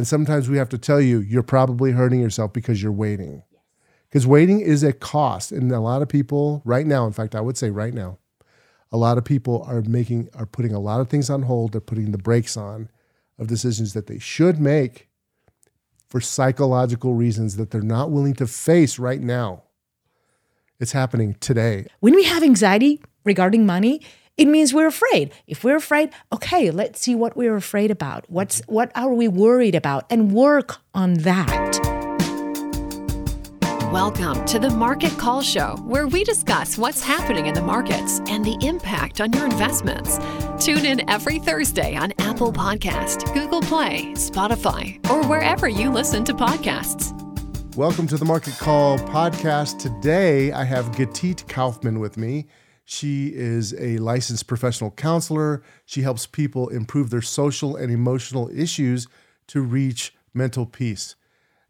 And sometimes we have to tell you, you're probably hurting yourself because you're waiting. Because waiting is a cost. And a lot of people right now, in fact, I would say right now, a lot of people are making are putting a lot of things on hold, they're putting the brakes on of decisions that they should make for psychological reasons that they're not willing to face right now. It's happening today. When we have anxiety regarding money, it means we're afraid. If we're afraid, okay, let's see what we're afraid about. What's what are we worried about and work on that. Welcome to the Market Call Show, where we discuss what's happening in the markets and the impact on your investments. Tune in every Thursday on Apple Podcast, Google Play, Spotify, or wherever you listen to podcasts. Welcome to the Market Call podcast. Today I have Gitit Kaufman with me. She is a licensed professional counselor. She helps people improve their social and emotional issues to reach mental peace.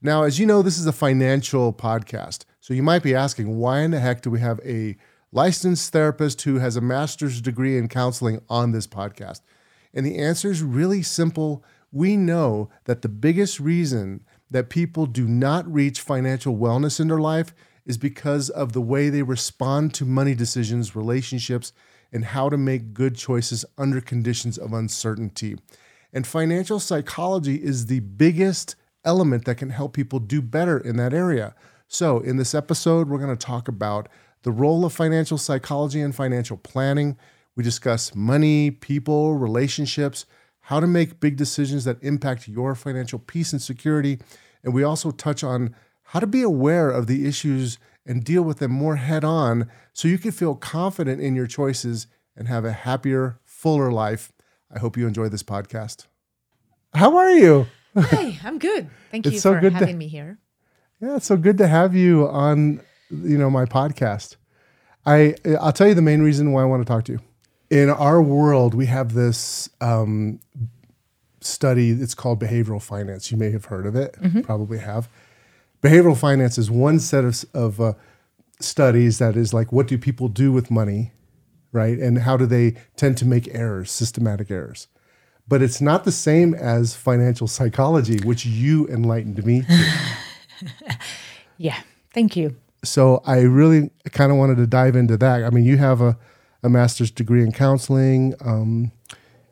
Now, as you know, this is a financial podcast. So you might be asking, why in the heck do we have a licensed therapist who has a master's degree in counseling on this podcast? And the answer is really simple. We know that the biggest reason that people do not reach financial wellness in their life is because of the way they respond to money decisions, relationships, and how to make good choices under conditions of uncertainty. And financial psychology is the biggest element that can help people do better in that area. So, in this episode, we're going to talk about the role of financial psychology and financial planning. We discuss money, people, relationships, how to make big decisions that impact your financial peace and security. And we also touch on how to be aware of the issues and deal with them more head on so you can feel confident in your choices and have a happier, fuller life. I hope you enjoy this podcast. How are you? Hi, I'm good. Thank It's you so for good to- having me here. Yeah, it's so good to have you on, you know, my podcast. I I'll tell you the main reason why I want to talk to you. In our world, we have this um, study. It's called behavioral finance. You may have heard of it. Probably have. Behavioral finance is one set of of uh, studies that is like, what do people do with money, right? And how do they tend to make errors, systematic errors. But it's not the same as financial psychology, which you enlightened me to. Yeah, thank you. so I really kind of wanted to dive into that. I mean, you have a, a master's degree in counseling, um,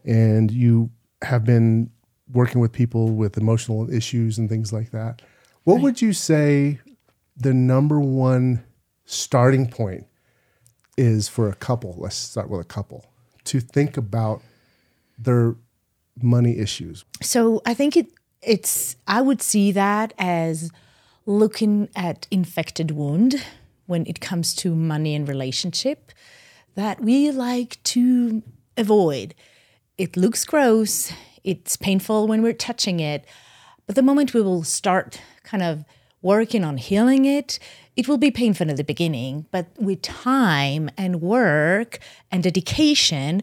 and you have been working with people with emotional issues and things like that. What would you say the number one starting point is for a couple? Let's start with a couple to think about their money issues. So I think it it's I would see that as looking at infected wound when it comes to money and relationship that we like to avoid. It looks gross, it's painful when we're touching it, but the moment we will start kind of working on healing it, it will be painful at the beginning, but with time and work and dedication,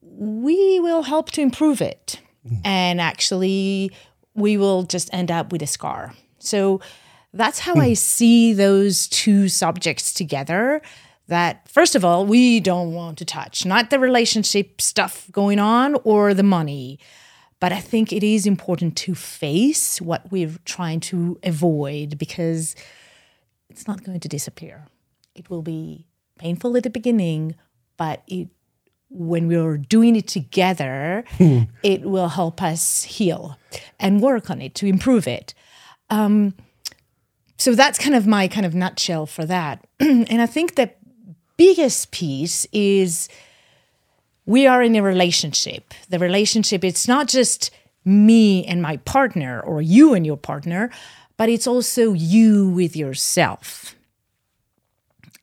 we will help to improve it. Mm. And actually, we will just end up with a scar. So that's how I mm. see those two subjects together. That, first of all, we don't want to touch, not the relationship stuff going on or the money. But I think it is important to face what we're trying to avoid because it's not going to disappear. It will be painful at the beginning, but it when we're doing it together, it will help us heal and work on it to improve it. Um, so that's kind of my kind of nutshell for that. and I think the biggest piece is we are in a relationship. The relationship, it's not just me and my partner or you and your partner, but it's also you with yourself.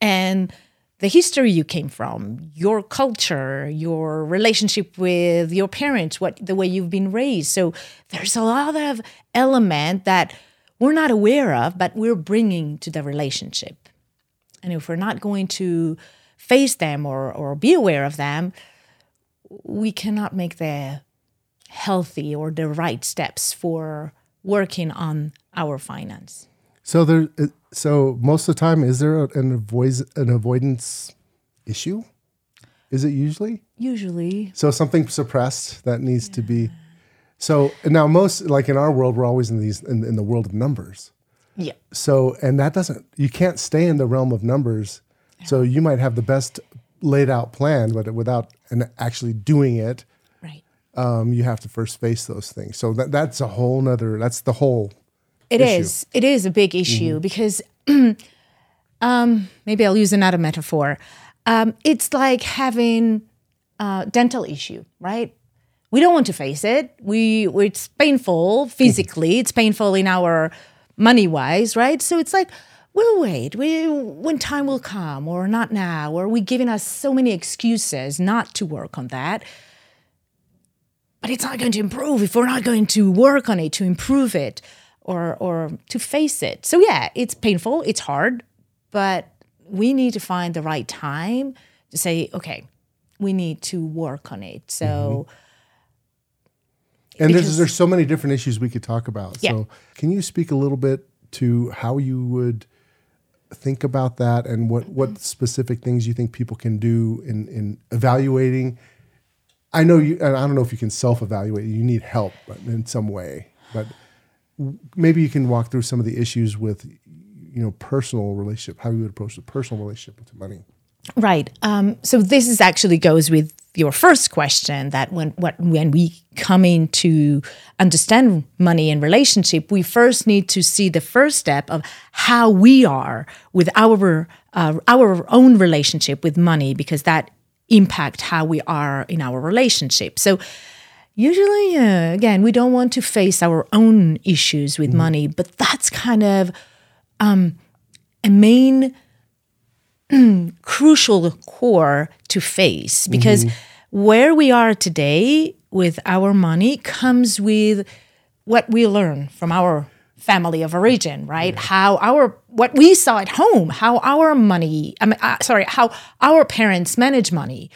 And the history you came from, your culture, your relationship with your parents, what the way you've been raised. So there's a lot of element that we're not aware of, but we're bringing to the relationship. And if we're not going to face them or, or be aware of them, we cannot make the healthy or the right steps for working on our finance. So there, uh, so most of the time, is there an avoid an avoidance issue? Is it usually Usually, so something suppressed that needs to be So now most like in our world, we're always in these in, in the world of numbers. Yeah. So and that doesn't you can't stay in the realm of numbers. So you might have the best laid out plan, but without and actually doing it, Right. um, you have to first face those things. So that that's a whole nother. That's the whole. It issue. is. It is a big issue because um, maybe I'll use another metaphor. Um, it's like having a dental issue, right? We don't want to face it. We it's painful physically. It's painful in our money wise, right? So it's like we'll wait. We when time will come, or not now, or we giving us so many excuses not to work on that but it's not going to improve if we're not going to work on it to improve it or or to face it. So yeah, it's painful, it's hard, but we need to find the right time to say, okay, we need to work on it. So mm-hmm. And there's Because- there's so many different issues we could talk about. Yeah. So can you speak a little bit to how you would think about that and what mm-hmm. what specific things you think people can do in in evaluating? I know you, and I don't know if you can self evaluate. You need help but in some way, but maybe you can walk through some of the issues with you know personal relationship, how you would approach the personal relationship to money. Right. Um, so this is actually goes with your first question that when what when we come in to understand money and relationship, we first need to see the first step of how we are with our uh, our own relationship with money because that impact how we are in our relationship. So usually uh, again we don't want to face our own issues with money but that's kind of um, a main crucial core to face. Because where we are today with our money comes with what we learn from our family of origin right? How our what we saw at home how our money I mean, uh, sorry how our parents manage money.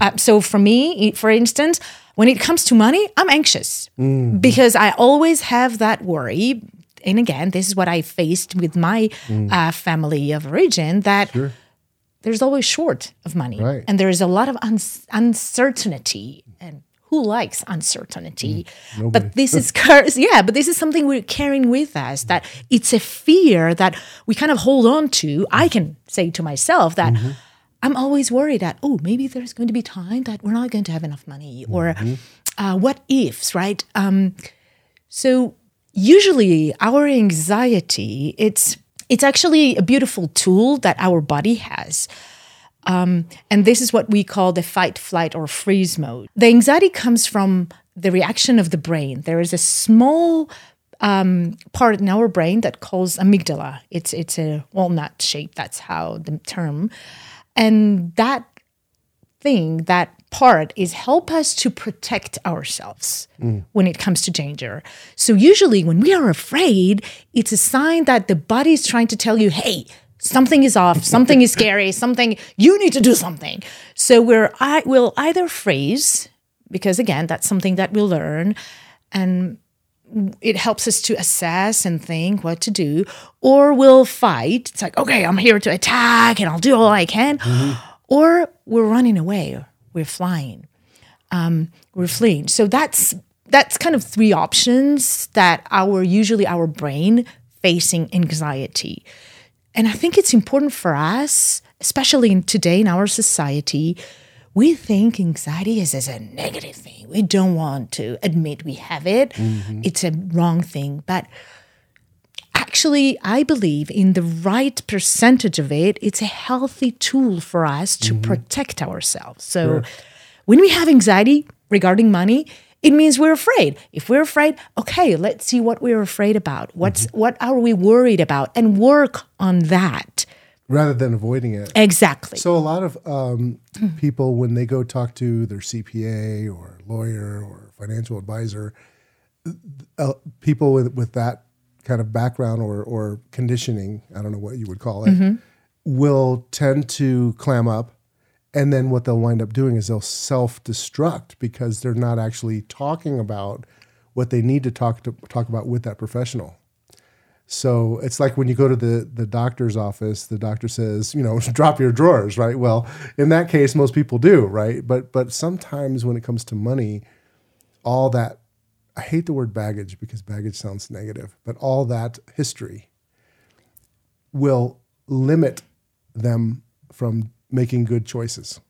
Uh, so for me for instance when it comes to money i'm anxious because i always have that worry. And again this is what i faced with my uh, family of origin that there's always short of money. Right. and there is a lot of uns- uncertainty. And who likes uncertainty? But this is yeah but this is something we're carrying with us that it's a fear that we kind of hold on to. I can say to myself that i'm always worried that oh maybe there's going to be time that we're not going to have enough money or uh, what ifs right? Um, so usually our anxiety it's it's actually a beautiful tool that our body has. Um, and this is what we call the fight, flight, or freeze mode. The anxiety comes from the reaction of the brain. There is a small um, part in our brain that calls amygdala. It's it's a walnut shape. That's how the term. And that thing, that part, is help us to protect ourselves when it comes to danger. So usually, when we are afraid, it's a sign that the body is trying to tell you, "Hey." Something is off. Something is scary. Something you need to do something. So we're I will either freeze because again that's something that we learn, and it helps us to assess and think what to do, or we'll fight. It's like, okay, I'm here to attack and I'll do all I can. Mm-hmm. Or we're running away, we're flying, um, we're fleeing. So that's that's kind of three options that our usually our brain facing anxiety. And I think it's important for us, especially in today in our society, we think anxiety is as a negative thing. We don't want to admit we have it. It's a wrong thing. But actually, I believe in the right percentage of it, it's a healthy tool for us to protect ourselves. So when we have anxiety regarding money, it means we're afraid. If we're afraid, okay, let's see what we're afraid about. What's what are we worried about and work on that. rather than avoiding it. Exactly. So a lot of um, people, when they go talk to their CPA or lawyer or financial advisor, uh, people with with that kind of background or or conditioning, I don't know what you would call it, mm-hmm. will tend to clam up, and then what they'll wind up doing is they'll self destruct because they're not actually talking about what they need to talk to talk about with that professional. So it's like when you go to the the doctor's office, the doctor says, you know, drop your drawers, right? Well, in that case, most people do, right? But but sometimes when it comes to money, all that I hate the word baggage because baggage sounds negative, but all that history will limit them from making good choices.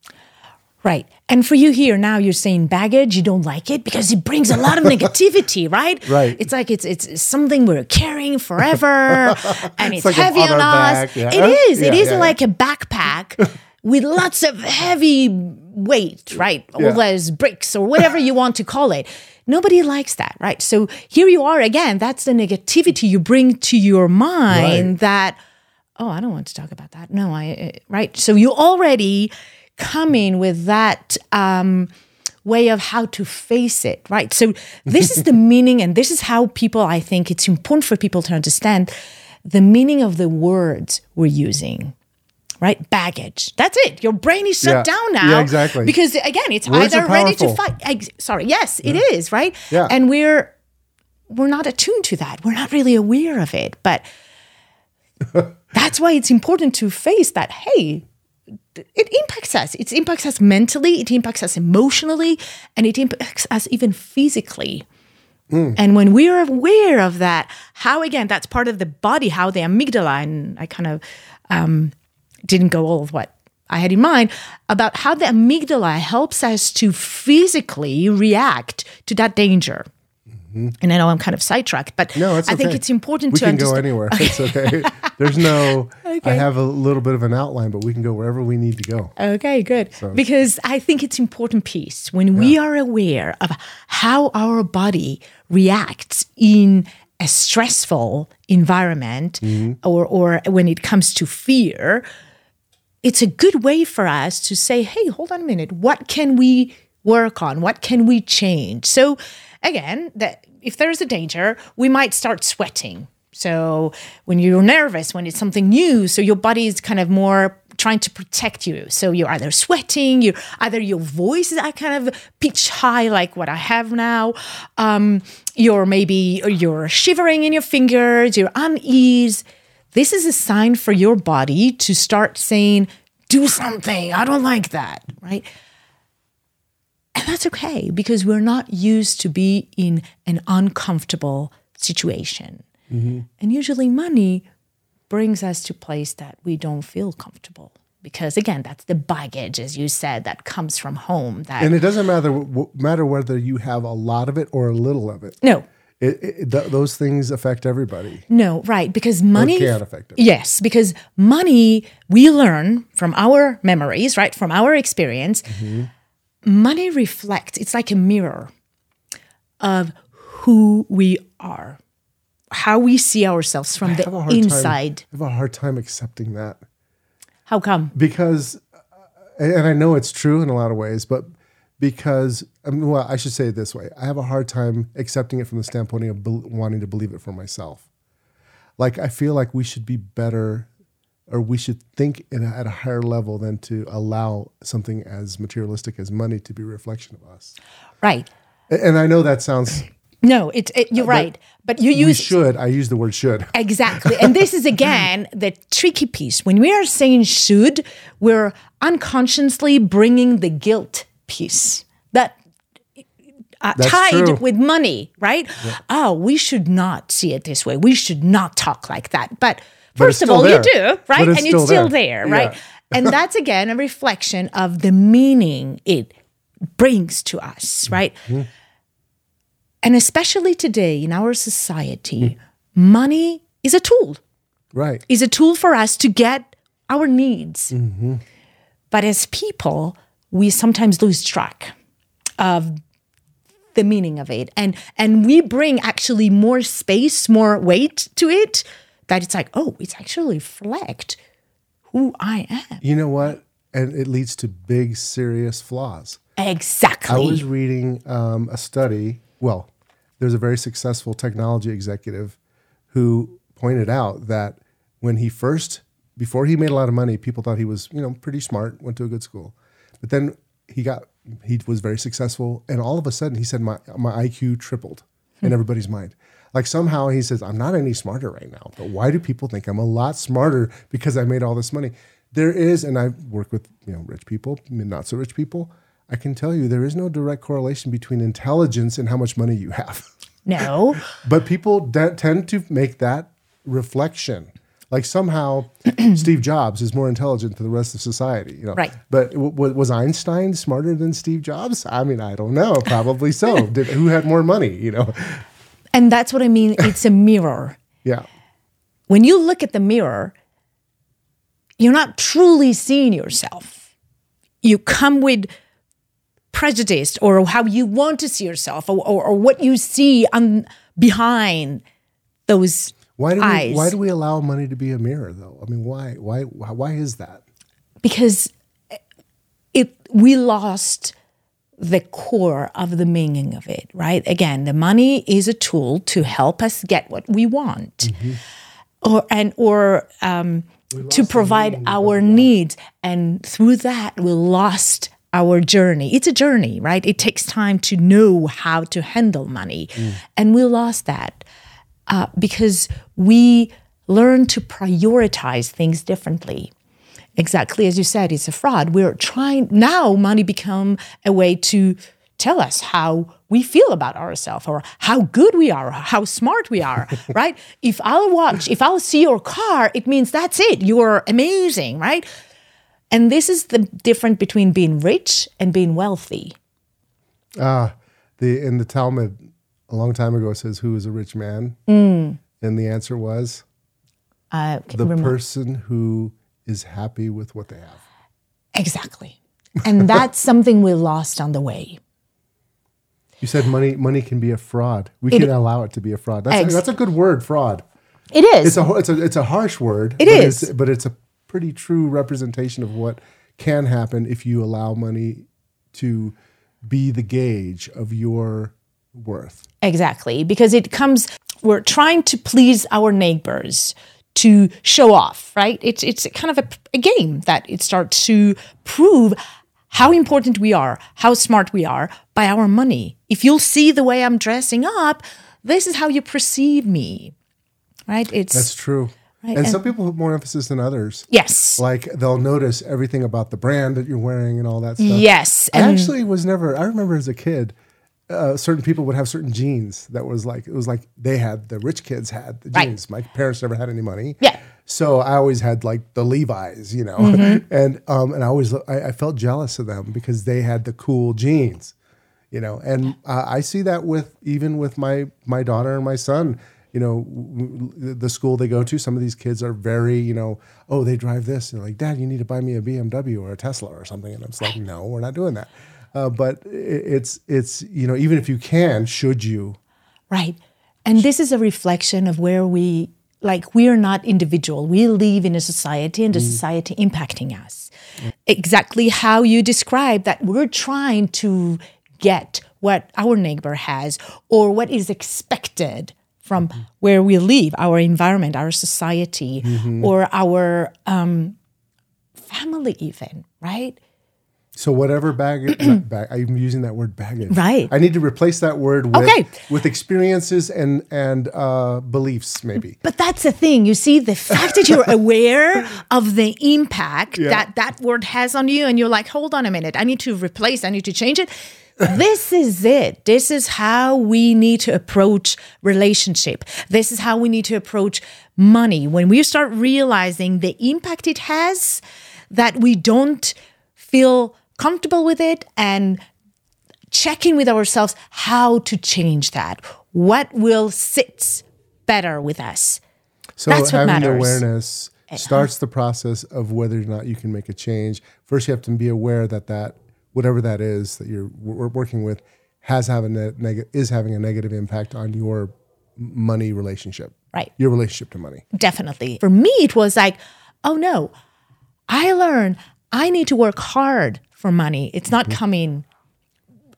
Right. And for you here now, you're saying baggage, you don't like it because it brings a lot of negativity, right? Right. It's like it's it's something we're carrying forever and it's, like heavy on on, us. yeah. It is. Yeah, is yeah, like a backpack with lots of heavy weight, right? All those bricks or whatever you want to call it. Nobody likes that, right? So here you are again. That's the negativity you bring to your mind Right. that oh i don't want to talk about that no i uh, right so you already come in with that um way of how to face it right so this is the meaning and this is how people i think it's important for people to understand the meaning of the words we're using right? Baggage. That's it. Your brain is shut Yeah. down now Yeah, exactly. because again it's Words either ready to fight. Sorry. Yes it is right? Yeah. and we're we're not attuned to that. We're not really aware of it but that's why it's important to face that hey it impacts us. It impacts us mentally it impacts us emotionally and it impacts us even physically. And when we're aware of that how again that's part of the body how the amygdala and i kind of um, didn't go all of what i had in mind about how the amygdala helps us to physically react to that danger and I know I'm kind of sidetracked, but Mm-hmm. No, I think it's important We to can go understand. anywhere. It's okay. There's no. I have a little bit of an outline, but we can go wherever we need to go. Okay, good. Because I think it's important piece when we are aware of how our body reacts in a stressful environment or or when it comes to fear, it's a good way for us to say, "Hey, hold on a minute. What can we work on? What can we change?" So again, that if there's a danger, we might start sweating. So when you're nervous, when it's something new, so your body is kind of more trying to protect you. So you're either sweating, you either your voice is kind of pitch high, like what I have now. Um, you're maybe you're shivering in your fingers, you're unease. This is a sign for your body to start saying, "Do something. I don't like that." Right. And that's okay because we're not used to be in an uncomfortable situation. Mm-hmm. And usually money brings us to place that we don't feel comfortable. Because again, that's the baggage, as you said, that comes from home. That And it doesn't matter w- matter whether you have a lot of it or a little of it. no, It, it, th- those things affect everybody. No, right. Because money can affect it. Yes, because money we learn from our memories, right? From our experience. Mm-hmm. Money reflects, it's like a mirror of who we are, how we see ourselves from the inside. Time, I have a hard time accepting that How come? because, and I know it's true in a lot of ways, but because I mean, well, I should say it this way: I have a hard time accepting it from the standpoint of bel wanting to believe it for myself. Like I feel like we should be better, or we should think in a, at a higher level than to allow something as materialistic as money to be a reflection of us. Right. And I know that sounds. No, it, it, you're right. But you We use should. I use the word should. Exactly. And this is again the tricky piece. When we are saying should, we're unconsciously bringing the guilt piece that uh, tied true. with money, right? Oh, we should not see it this way. We should not talk like that. But But first of all, there. you do, right? But it's and it's still there. there, right? Yeah. and that's again a reflection of the meaning it brings to us, right? Mm-hmm. And especially today in our society, money is a tool, Right. is a tool for us to get our needs. Mm-hmm. But as people, we sometimes lose track of the meaning of it. And and we bring actually more space, more weight to it that it's like, oh, it's actually reflect who I am. You know what? And it leads to big, serious flaws. Exactly. I was reading um, a study. Well, there's a very successful technology executive who pointed out that when he first, before he made a lot of money, people thought he was, you know, pretty smart, went to a good school. But then he got, he was very successful, and all of a sudden he said my my IQ tripled in hmm. everybody's mind. Like somehow he says I'm not any smarter right now, but why do people think I'm a lot smarter because I made all this money? There is, and I work with you know rich people, not so rich people. I can tell you there is no direct correlation between intelligence and how much money you have. No. But people de- tend to make that reflection. Like somehow Steve Jobs is more intelligent than the rest of society, you know. Right. But w- w- was Einstein smarter than Steve Jobs? I mean, I don't know. Probably so. Did, who had more money? You know. And that's what I mean. It's a mirror. Yeah. When you look at the mirror, you're not truly seeing yourself. You come with prejudice or how you want to see yourself or, or, or what you see on behind those Why do we, eyes. why do we allow money to be a mirror though? I mean, why why why is that? because it we lost the core of the meaning of it right? Again the money is a tool to help us get what we want. Or and or um, to provide our needs. And through that we lost our journey. It's a journey right? It takes time to know how to handle money. And we lost that uh, because we learn to prioritize things differently. Exactly as you said it's a fraud. We're trying now money become a way to tell us how we feel about ourselves or how good we are or how smart we are right? If i'll watch if i'll see your car it means that's it. You're amazing right? And this is the difference between being rich and being wealthy. Ah, the in the Talmud a long time ago it says who is a rich man? Mm. And the answer was uh, the person who is happy with what they have. exactly and that's something we lost on the way You said money money can be a fraud. We It- can allow it to be a fraud. That's a, that's a good word, fraud. it is It's a it's a it's a harsh word. It but is. it's, but it's a pretty true representation of what can happen if you allow money to be the gauge of your worth. Exactly, because it comes, we're trying to please our neighbors to show off, right? It's, it's kind of a, a game that it starts to prove how important we are, how smart we are by our money. If you'll see the way I'm dressing up, this is how you perceive me, right? It's, That's true. Right, And, and- some people put more emphasis than others. yes, Like they'll notice everything about the brand that you're wearing and all that stuff. yes. I And actually was never. I remember as a kid, uh, certain people would have certain jeans that was like it was like they had the rich kids had the Right. jeans. My parents never had any money. Yeah. So I always had like the Levi's, you know, Mm-hmm. and um, and I always I, I felt jealous of them because they had the cool jeans, you know, and uh, I see that with even with my my daughter and my son. You know, w- the school they go to, some of these kids are very, you know, oh, they drive this. And they're like, Dad, you need to buy me a BMW or a Tesla or something. And I'm just like, no, we're not doing that. Uh, but it's, it's, you know, even if you can, should you? Right. And this is a reflection of where we like we are not individual. We live in a society and the society impacting us. Exactly how you describe that we're trying to get what our neighbor has or what is expected from where we live, our environment, our society, or our um, family, even, right? So whatever baggage, bag, I'm using that word baggage. Right. I need to replace that word with, Okay. with experiences and, and uh, beliefs maybe. But that's the thing. You see, the fact that you're aware of the impact that that word has on you, and you're like, hold on a minute, I need to replace, I need to change it. this is it. This is how we need to approach relationship. This is how we need to approach money. When we start realizing the impact it has, that we don't feel comfortable with it and checking with ourselves how to change that. What will sit better with us? So That's what having awareness starts the process of whether or not you can make a change. First, you have to be aware that that whatever that is that you're w- working with has have a ne- neg- is having a negative impact on your money relationship, Right. Your relationship to money. Definitely. For me, it was like, oh no, I learned I need to work hard for money. It's not coming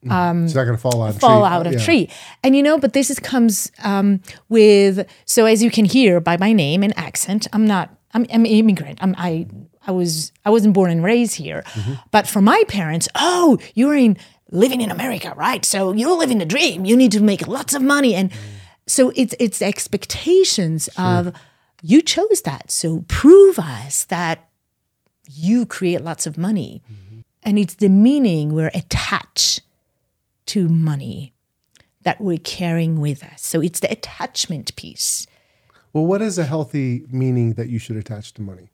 it's not going to fall out. fall tree. out of Yeah. tree. And you know, but this is comes um, with so as you can hear by my name and accent, I'm not I'm, I'm immigrant. I'm, I I was I wasn't born and raised here, Mm-hmm. but for my parents, oh, you're in living in America, right? So you're living the dream. You need to make lots of money, and so it's it's expectations of you chose that. So prove us that you create lots of money. And it's the meaning we're attached to money that we're carrying with us. So it's the attachment piece. Well, what is a healthy meaning that you should attach to money?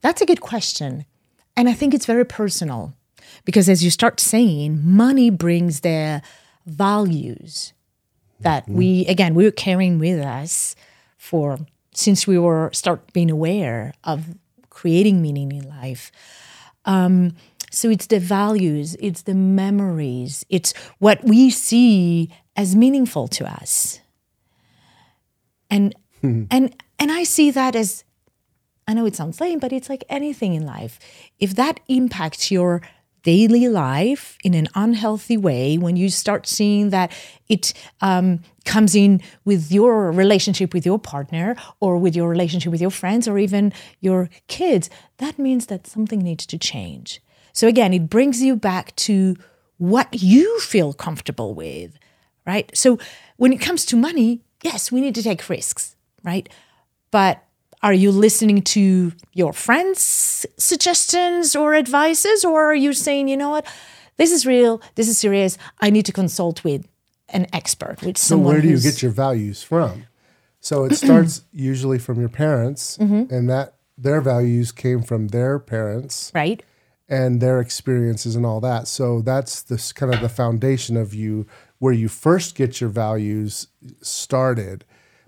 That's a good question. And I think it's very personal because as you start saying, money brings their values that mm-hmm. we, again, we were carrying with us for since we were start being aware of creating meaning in life. Um, so it's the values, it's the memories, it's what we see as meaningful to us. And and and I see that as I know it sounds lame, but it's like anything in life. If that impacts your daily life in an unhealthy way, when you start seeing that it um, comes in with your relationship with your partner or with your relationship with your friends or even your kids, that means that something needs to change. So again, it brings you back to what you feel comfortable with, right? So when it comes to money, yes, we need to take risks, right? But are you listening to your friends' suggestions or advices, or are you saying, you know what, this is real, this is serious, I need to consult with an expert, with So someone where do you get your values from? So it starts usually from your parents, Mm-hmm. and that their values came from their parents right? and their experiences and all that. So that's this kind of the foundation of you where you first get your values started.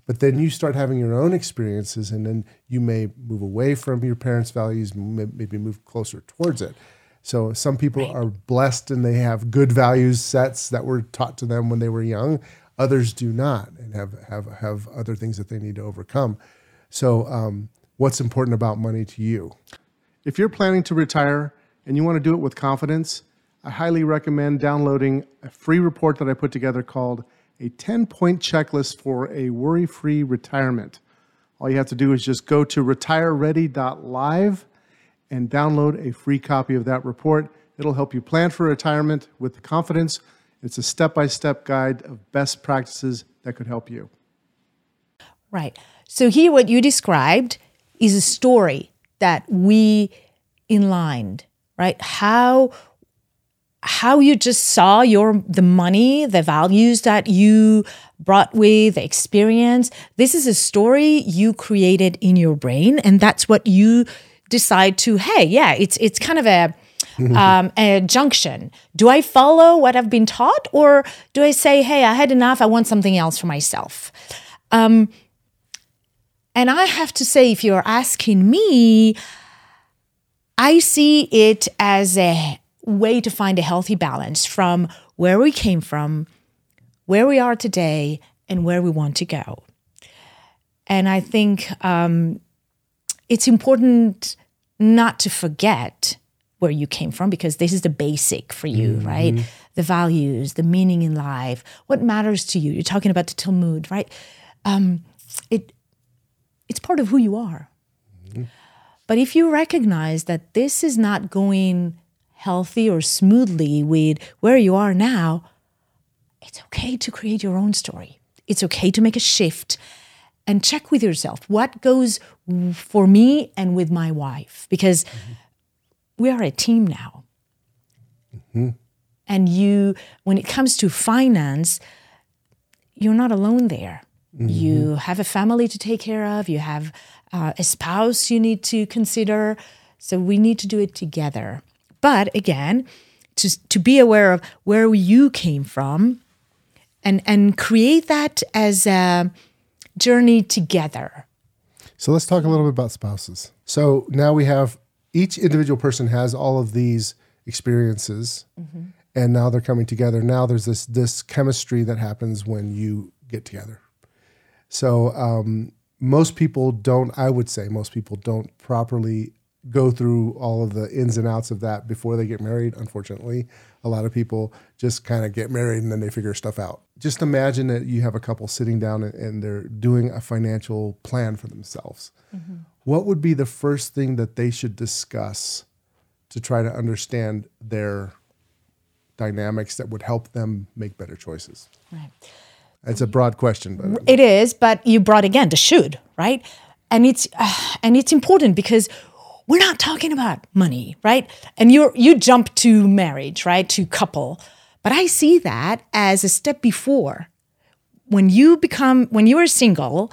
But then you start having your own experiences, and then you may move away from your parents' values, maybe move closer towards it. So some people are blessed and they have good values sets that were taught to them when they were young. Others do not and have have have other things that they need to overcome. So, um, what's important about money to you? If you're planning to retire and you want to do it with confidence, I highly recommend downloading a free report that I put together called a 10 point checklist for a worry free retirement. All you have to do is just go to retireready.live and download a free copy of that report. It'll help you plan for retirement with confidence. It's a step by step guide of best practices that could help you. Right. So here, what you described is a story that we inlined, right? How how you just saw your the money, the values that you brought with, the experience. This is a story you created in your brain, and that's what you decide to. Hey, yeah, it's it's kind of a um, a junction. Do I follow what I've been taught, or do I say, hey, I had enough. I want something else for myself. Um, and I have to say, if you're asking me, I see it as a way to find a healthy balance from where we came from, where we are today, and where we want to go. And I think um, it's important not to forget where you came from because this is the basic for you, right? The values, the meaning in life, what matters to you. You're talking about the Talmud, right? Um, it it's part of who you are. But if you recognize that this is not going healthy or smoothly with where you are now, it's okay to create your own story. It's okay to make a shift and check with yourself what goes for me and with my wife because we are a team now. And you, when it comes to finance, you're not alone there. You have a family to take care of, you have uh, a spouse you need to consider. So we need to do it together. But again, to, to be aware of where you came from and, and create that as a journey together. So let's talk a little bit about spouses. So now we have each individual person has all of these experiences and now they're coming together. Now there's this this chemistry that happens when you get together. So um, most people don't. I would say most people don't properly go through all of the ins and outs of that before they get married. Unfortunately, a lot of people just kind of get married and then they figure stuff out. Just imagine that you have a couple sitting down and, they're doing a financial plan for themselves. What would be the first thing that they should discuss to try to understand their dynamics that would help them make better choices? Right. It's a broad question, but It is, but you brought again the should, right? And it's uh, and it's important because we're not talking about money, right? And you you jump to marriage, right? To couple. But I see that as a step before. When you become when you are single,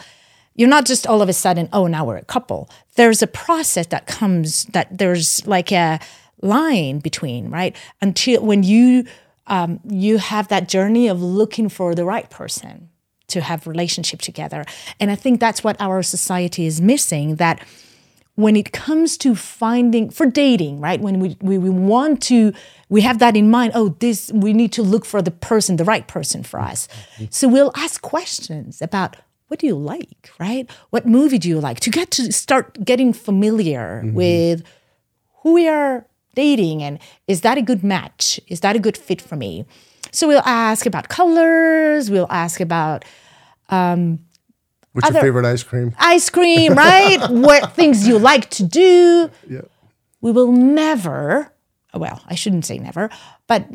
you're not just all of a sudden, oh, now we're a couple. There's a process that comes that there's like a line between, right? Until when you um, you have that journey of looking for the right person to have relationship together. And I think that's what our society is missing. That when it comes to finding for dating, right? When we, we, we want to, we have that in mind. Oh, this we need to look for the person, the right person for us. So we'll ask questions about what do you like, right? What movie do you like? To get to start getting familiar mm-hmm. with who we are dating and is that a good match? Is that a good fit for me? So we'll ask about colors, we'll ask about um, What's Other- your favorite ice cream? ice cream, right? what things you like to do. Yeah. We will never, oh, well, I shouldn't say never, but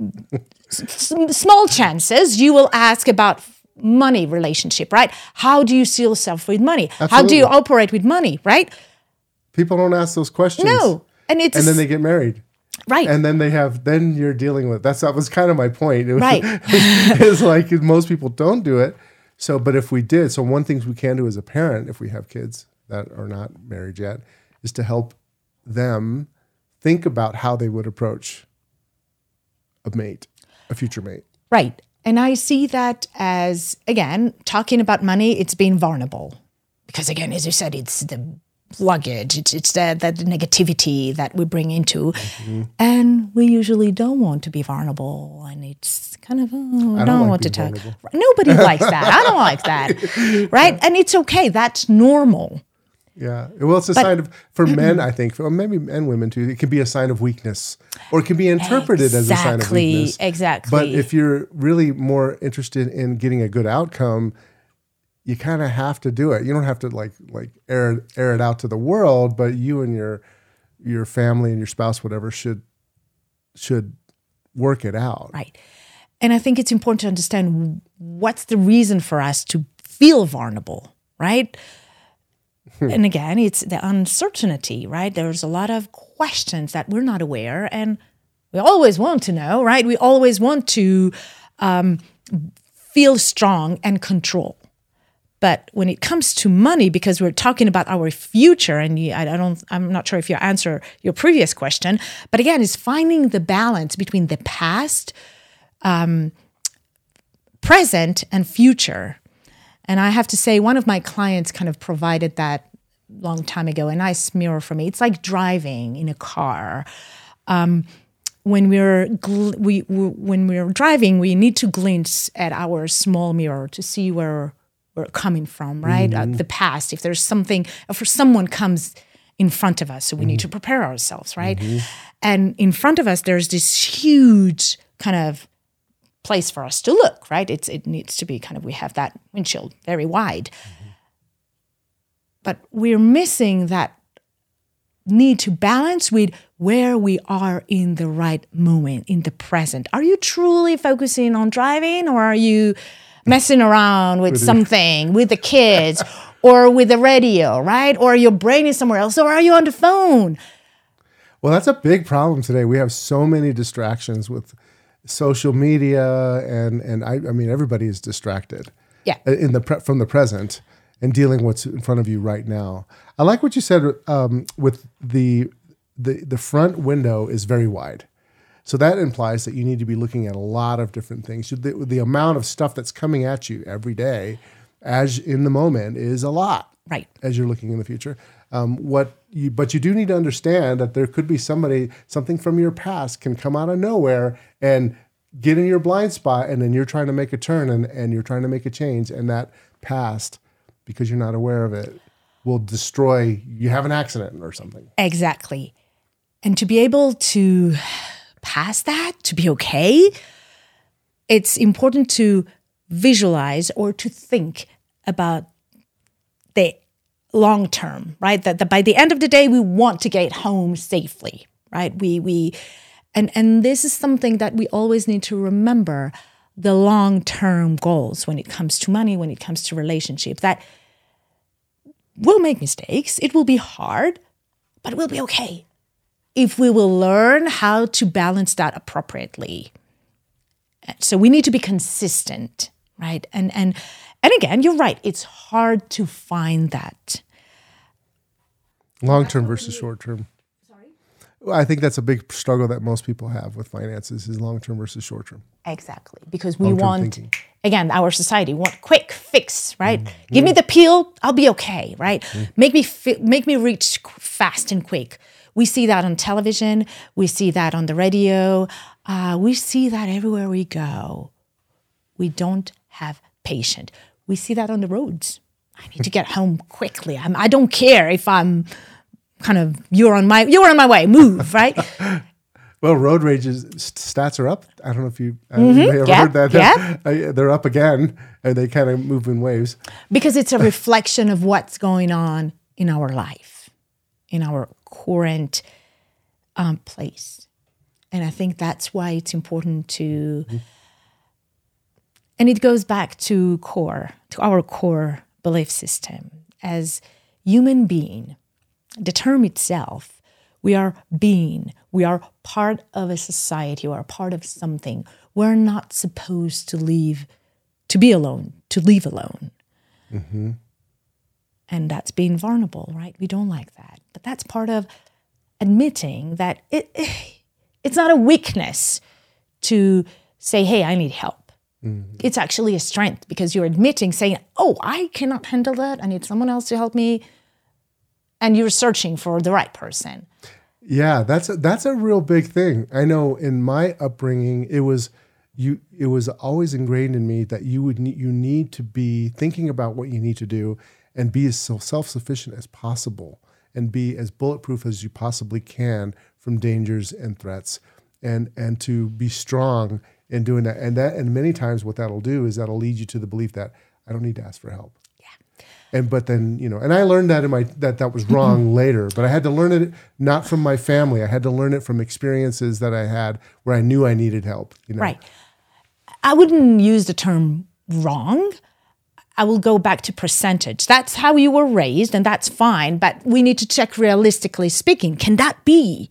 small chances you will ask about money relationship, right? How do you see yourself with money? How do you operate with money, right? People don't ask those questions. No. And it's And then they get married. right. And then they have, then you're dealing with, that's, that was kind of my point. It was, Right. it's like most people don't do it. So, but if we did, so one things we can do as a parent, if we have kids that are not married yet, is to help them think about how they would approach a mate, a future mate. Right. And I see that as, again, talking about money, it's being vulnerable. Because, again, as you said, it's the luggage, it's, it's the, the negativity that we bring into. Mm-hmm. And we usually don't want to be vulnerable. And it's kind of, oh, I don't, like want to talk. Nobody likes that. I don't like that. Right. And it's okay. That's normal. Yeah. Well, it's a sign of, for men, I think, for maybe and women too, it can be a sign of weakness or it can be interpreted as a sign of weakness. Exactly, exactly. But if you're really more interested in getting a good outcome, you kind of have to do it. You don't have to like like air it- air it out to the world, but you and your your family and your spouse, whatever, should should work it out. Right. And I think it's important to understand what's the reason for us to feel vulnerable, right? and again, it's the uncertainty, right? There's a lot of questions that we're not aware, and we always want to know, right? We always want to um, feel strong and control. But when it comes to money, because we're talking about our future, and I, don't, I'm not sure if you answer your previous question, but again, it's finding the balance between the past, um, present, and future. And I have to say, one of my clients kind of provided that long time ago, a nice mirror for me. It's like driving in a car when we're gl- we, we when we're driving, we need to glance at our small mirror to see where we're coming from, right? Uh, mm-hmm. the past. If there's something, if someone comes in front of us, so we need to mm-hmm. prepare ourselves, right? Mm-hmm. And in front of us, there's this huge kind of place for us to look, right? It's it needs to be kind of we have that windshield very wide, but we're missing that need to balance with where we are in the right moment, in the present. Are you truly focusing on driving or are you messing around with something, with the kids or with the radio, right? Or your brain is somewhere else, or are you on the phone? Well, that's a big problem today. We have so many distractions with social media, and and I, I mean, everybody is distracted. Yeah. In the pre- from the present and dealing what's in front of you right now. I like what you said um, with the the the front window is very wide. So that implies that you need to be looking at a lot of different things. The, the amount of stuff that's coming at you every day, as in the moment, is a lot Right. as you're looking in the future. Um, what you, but you do need to understand that there could be somebody, something from your past can come out of nowhere and get in your blind spot, and then you're trying to make a turn and, and you're trying to make a change, and that past, because you're not aware of it, will destroy. You have an accident or something. Exactly. And to be able to pass that, to be okay, it's important to visualize or to think about the long term, right? That, that by the end of the day, we want to get home safely, right? We we and and this is something that we always need to remember the long term goals when it comes to money, when it comes to relationship. That we'll make mistakes. It will be hard, but we'll be okay if we will learn how to balance that appropriately. So we need to be consistent, right? And and and again, you're right. It's hard to find that. Long term versus short term. Sorry? I think that's a big struggle that most people have with finances is long term versus short term. Exactly. Because we Long-term want thinking. again, our society want quick fix, right? Mm-hmm. Give me the pill, I'll be okay, right? Mm-hmm. Make me fi- make me reach fast and quick. We see that on television, we see that on the radio, uh, we see that everywhere we go. We don't have patience. We see that on the roads. I need to get home quickly. I'm, I don't care if I'm kind of you're on my you're on my way. Move right. well, road rages stats are up. I don't know if you, mm-hmm. you yeah. heard that. Yeah. They're up again, and they kind of move in waves because it's a reflection of what's going on in our life, in our current um, place. And I think that's why it's important to, mm-hmm. and it goes back to core, to our core belief system as human being. The term itself, we are being, we are part of a society, we are part of something. We're not supposed to leave, to be alone, to leave alone. Mm-hmm. And that's being vulnerable, right? We don't like that. But that's part of admitting that it, it's not a weakness to say, hey, I need help. Mm-hmm. It's actually a strength because you're admitting, saying, oh, I cannot handle that. I need someone else to help me. And you're searching for the right person. Yeah, that's a, that's a real big thing. I know in my upbringing, it was you. It was always ingrained in me that you would need you need to be thinking about what you need to do and be as self sufficient as possible and be as bulletproof as you possibly can from dangers and threats and and to be strong in doing that. And that and many times what that'll do is that'll lead you to the belief that i don't need to ask for help. Yeah. And but then you know and i learned that in my that that was wrong later but i had to learn it not from my family. I had to learn it from experiences that i had where i knew i needed help you know? Right. I wouldn't use the term wrong I will go back to percentage. That's how you were raised, and that's fine. But we need to check realistically speaking. Can that be?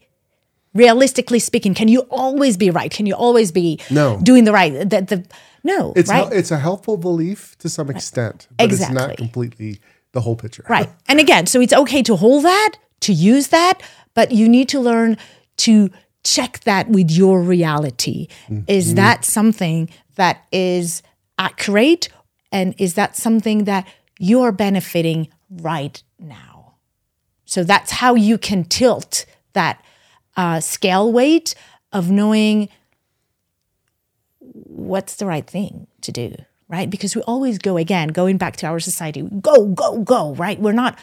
Realistically speaking, can you always be right? Can you always be no. doing the right? The, the no, it's right? it's a helpful belief to some extent, but exactly. it's not completely the whole picture. Right. And again, so it's okay to hold that, to use that, but you need to learn to check that with your reality. Mm-hmm. Is that something that is accurate and is that something that you're benefiting right now? So that's how you can tilt that uh, scale weight of knowing what's the right thing to do, right? Because we always go again, going back to our society, go, go, go, right? We're not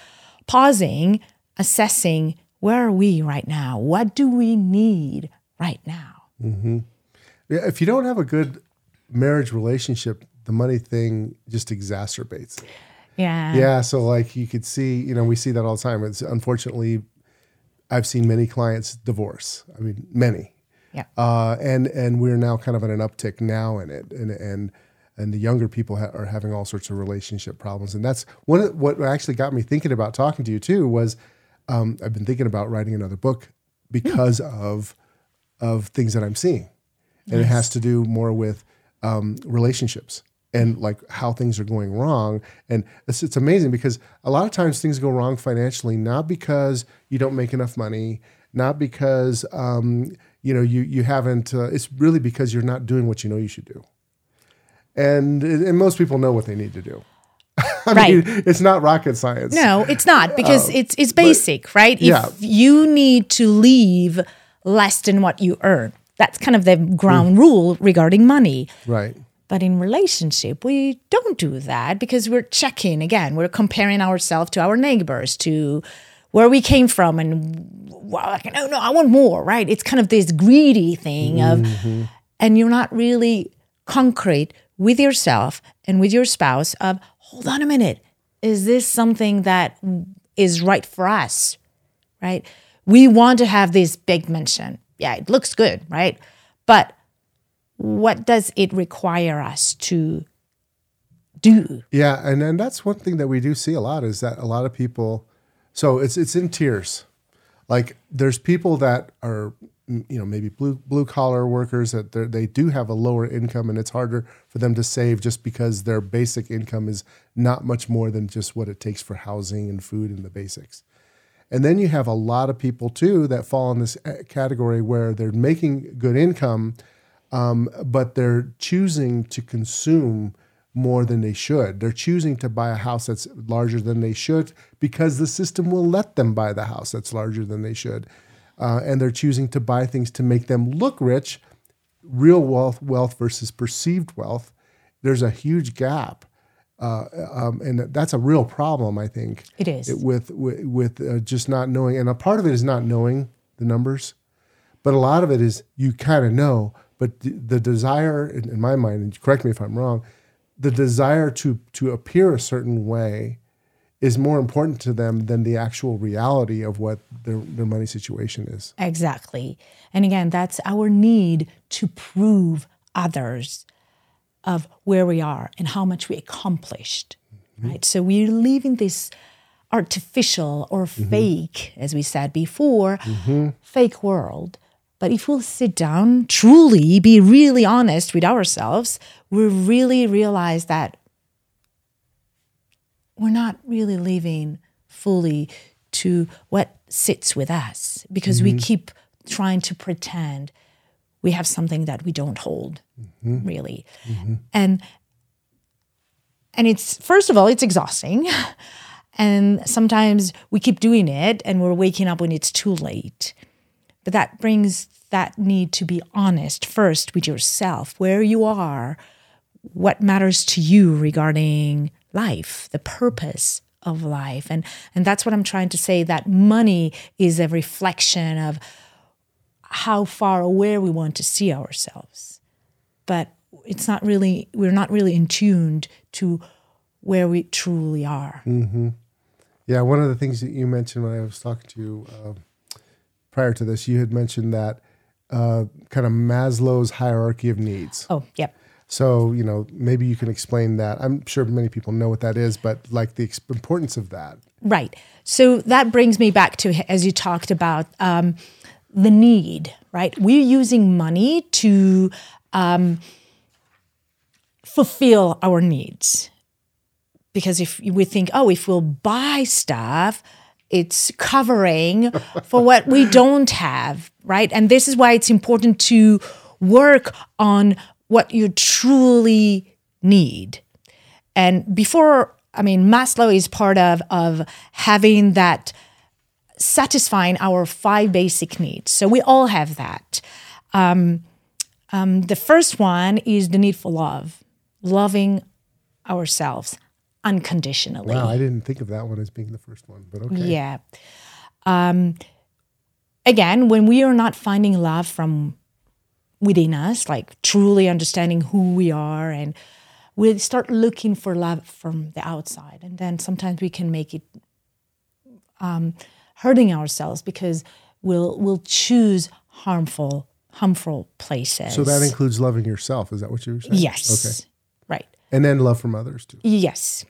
pausing, assessing where are we right now? What do we need right now? Mm-hmm. Yeah, if you don't have a good marriage relationship, the money thing just exacerbates it. Yeah. Yeah. So like you could see, you know, we see that all the time. It's unfortunately, I've seen many clients divorce. I mean, many. Yeah. Uh, and and we're now kind of at an uptick now in it, and and and the younger people ha- are having all sorts of relationship problems, and that's one of what actually got me thinking about talking to you too. Was um, I've been thinking about writing another book because mm. of of things that I'm seeing, and it has to do more with um, relationships and like how things are going wrong. And it's, it's amazing because a lot of times things go wrong financially, not because you don't make enough money, not because um, you know you you haven't. Uh, it's really because you're not doing what you know you should do. And and most people know what they need to do. I right. mean, it's not rocket science. No, it's not because uh, it's it's basic, but, right? If yeah. you need to leave less than what you earn, that's kind of the ground mm. rule regarding money. Right. But in relationship, we don't do that because we're checking again. We're comparing ourselves to our neighbors, to where we came from, and well, like, no, no, I want more, right? It's kind of this greedy thing of, mm-hmm. and you're not really concrete with yourself and with your spouse of, hold on a minute, is this something that is right for us, right? We want to have this big mansion. Yeah, it looks good, right? But what does it require us to do? Yeah, and and that's one thing that we do see a lot is that a lot of people. So it's it's in tiers. Like there's people that are you know maybe blue blue collar workers that they're- do have a lower income and it's harder for them to save just because their basic income is not much more than just what it takes for housing and food and the basics. And then you have a lot of people too that fall in this uh, category where they're making good income, um, but they're choosing to consume more than they should. They're choosing to buy a house that's larger than they should because the system will let them buy the house that's larger than they should. Uh, and they're choosing to buy things to make them look rich, real wealth, wealth versus perceived wealth. There's a huge gap. Uh, um, and that's a real problem, I think. It is. with with, with uh, just not knowing, and a part of it is not knowing the numbers, but a lot of it is you kind of know, but the, the desire, in, in my mind, and correct me if I'm wrong, the desire to to appear a certain way is more important to them than the actual reality of what their their money situation is. Exactly. And again, that's our need to prove others of where we are and how much we accomplished. Mm-hmm. Right. So we're leaving this artificial or mm-hmm. fake, as we said before, mm-hmm. fake world. But if we'll sit down, truly be really honest with ourselves, we really realize that we're not really living fully to what sits with us because we mm-hmm. keep trying to pretend we have something that we don't hold mm-hmm. really. Mm-hmm. And and it's first of all it's exhausting. And sometimes we keep doing it and we're waking up when it's too late but that brings that need to be honest first with yourself where you are what matters to you regarding life, the purpose of life. And and that's what I'm trying to say that money is a reflection of how far aware we want to see ourselves. But it's not really we're not really in tuned to where we truly are. Mm-hmm. Yeah, one of the things that you mentioned when I was talking to you um prior to this, you had mentioned that uh, kind of Maslow's hierarchy of needs. Oh, yep. So, you know, maybe you can explain that. I'm sure many people know what that is, but like the ex- importance of that. Right. So that brings me back to, as you talked about, um, the need, right? We're using money to um, fulfill our needs. Because if we think, oh, if we'll buy stuff, it's covering for what we don't have, right? And this is why it's important to work on what you truly need. And before, I mean, Maslow is part of of having that satisfying our five basic needs. So we all have that. Um, um, the first one is the need for love, loving ourselves unconditionally. Wow, I didn't think of that one as being the first one, but okay. Yeah. Um, again, when we are not finding love from within us, like truly understanding who we are, and we start looking for love from the outside, and then sometimes we can make it um, hurting ourselves because we'll we'll choose harmful harmful places. So that includes loving yourself. Is that what you were saying? yes, Okay. right. And then love from others too. Yes.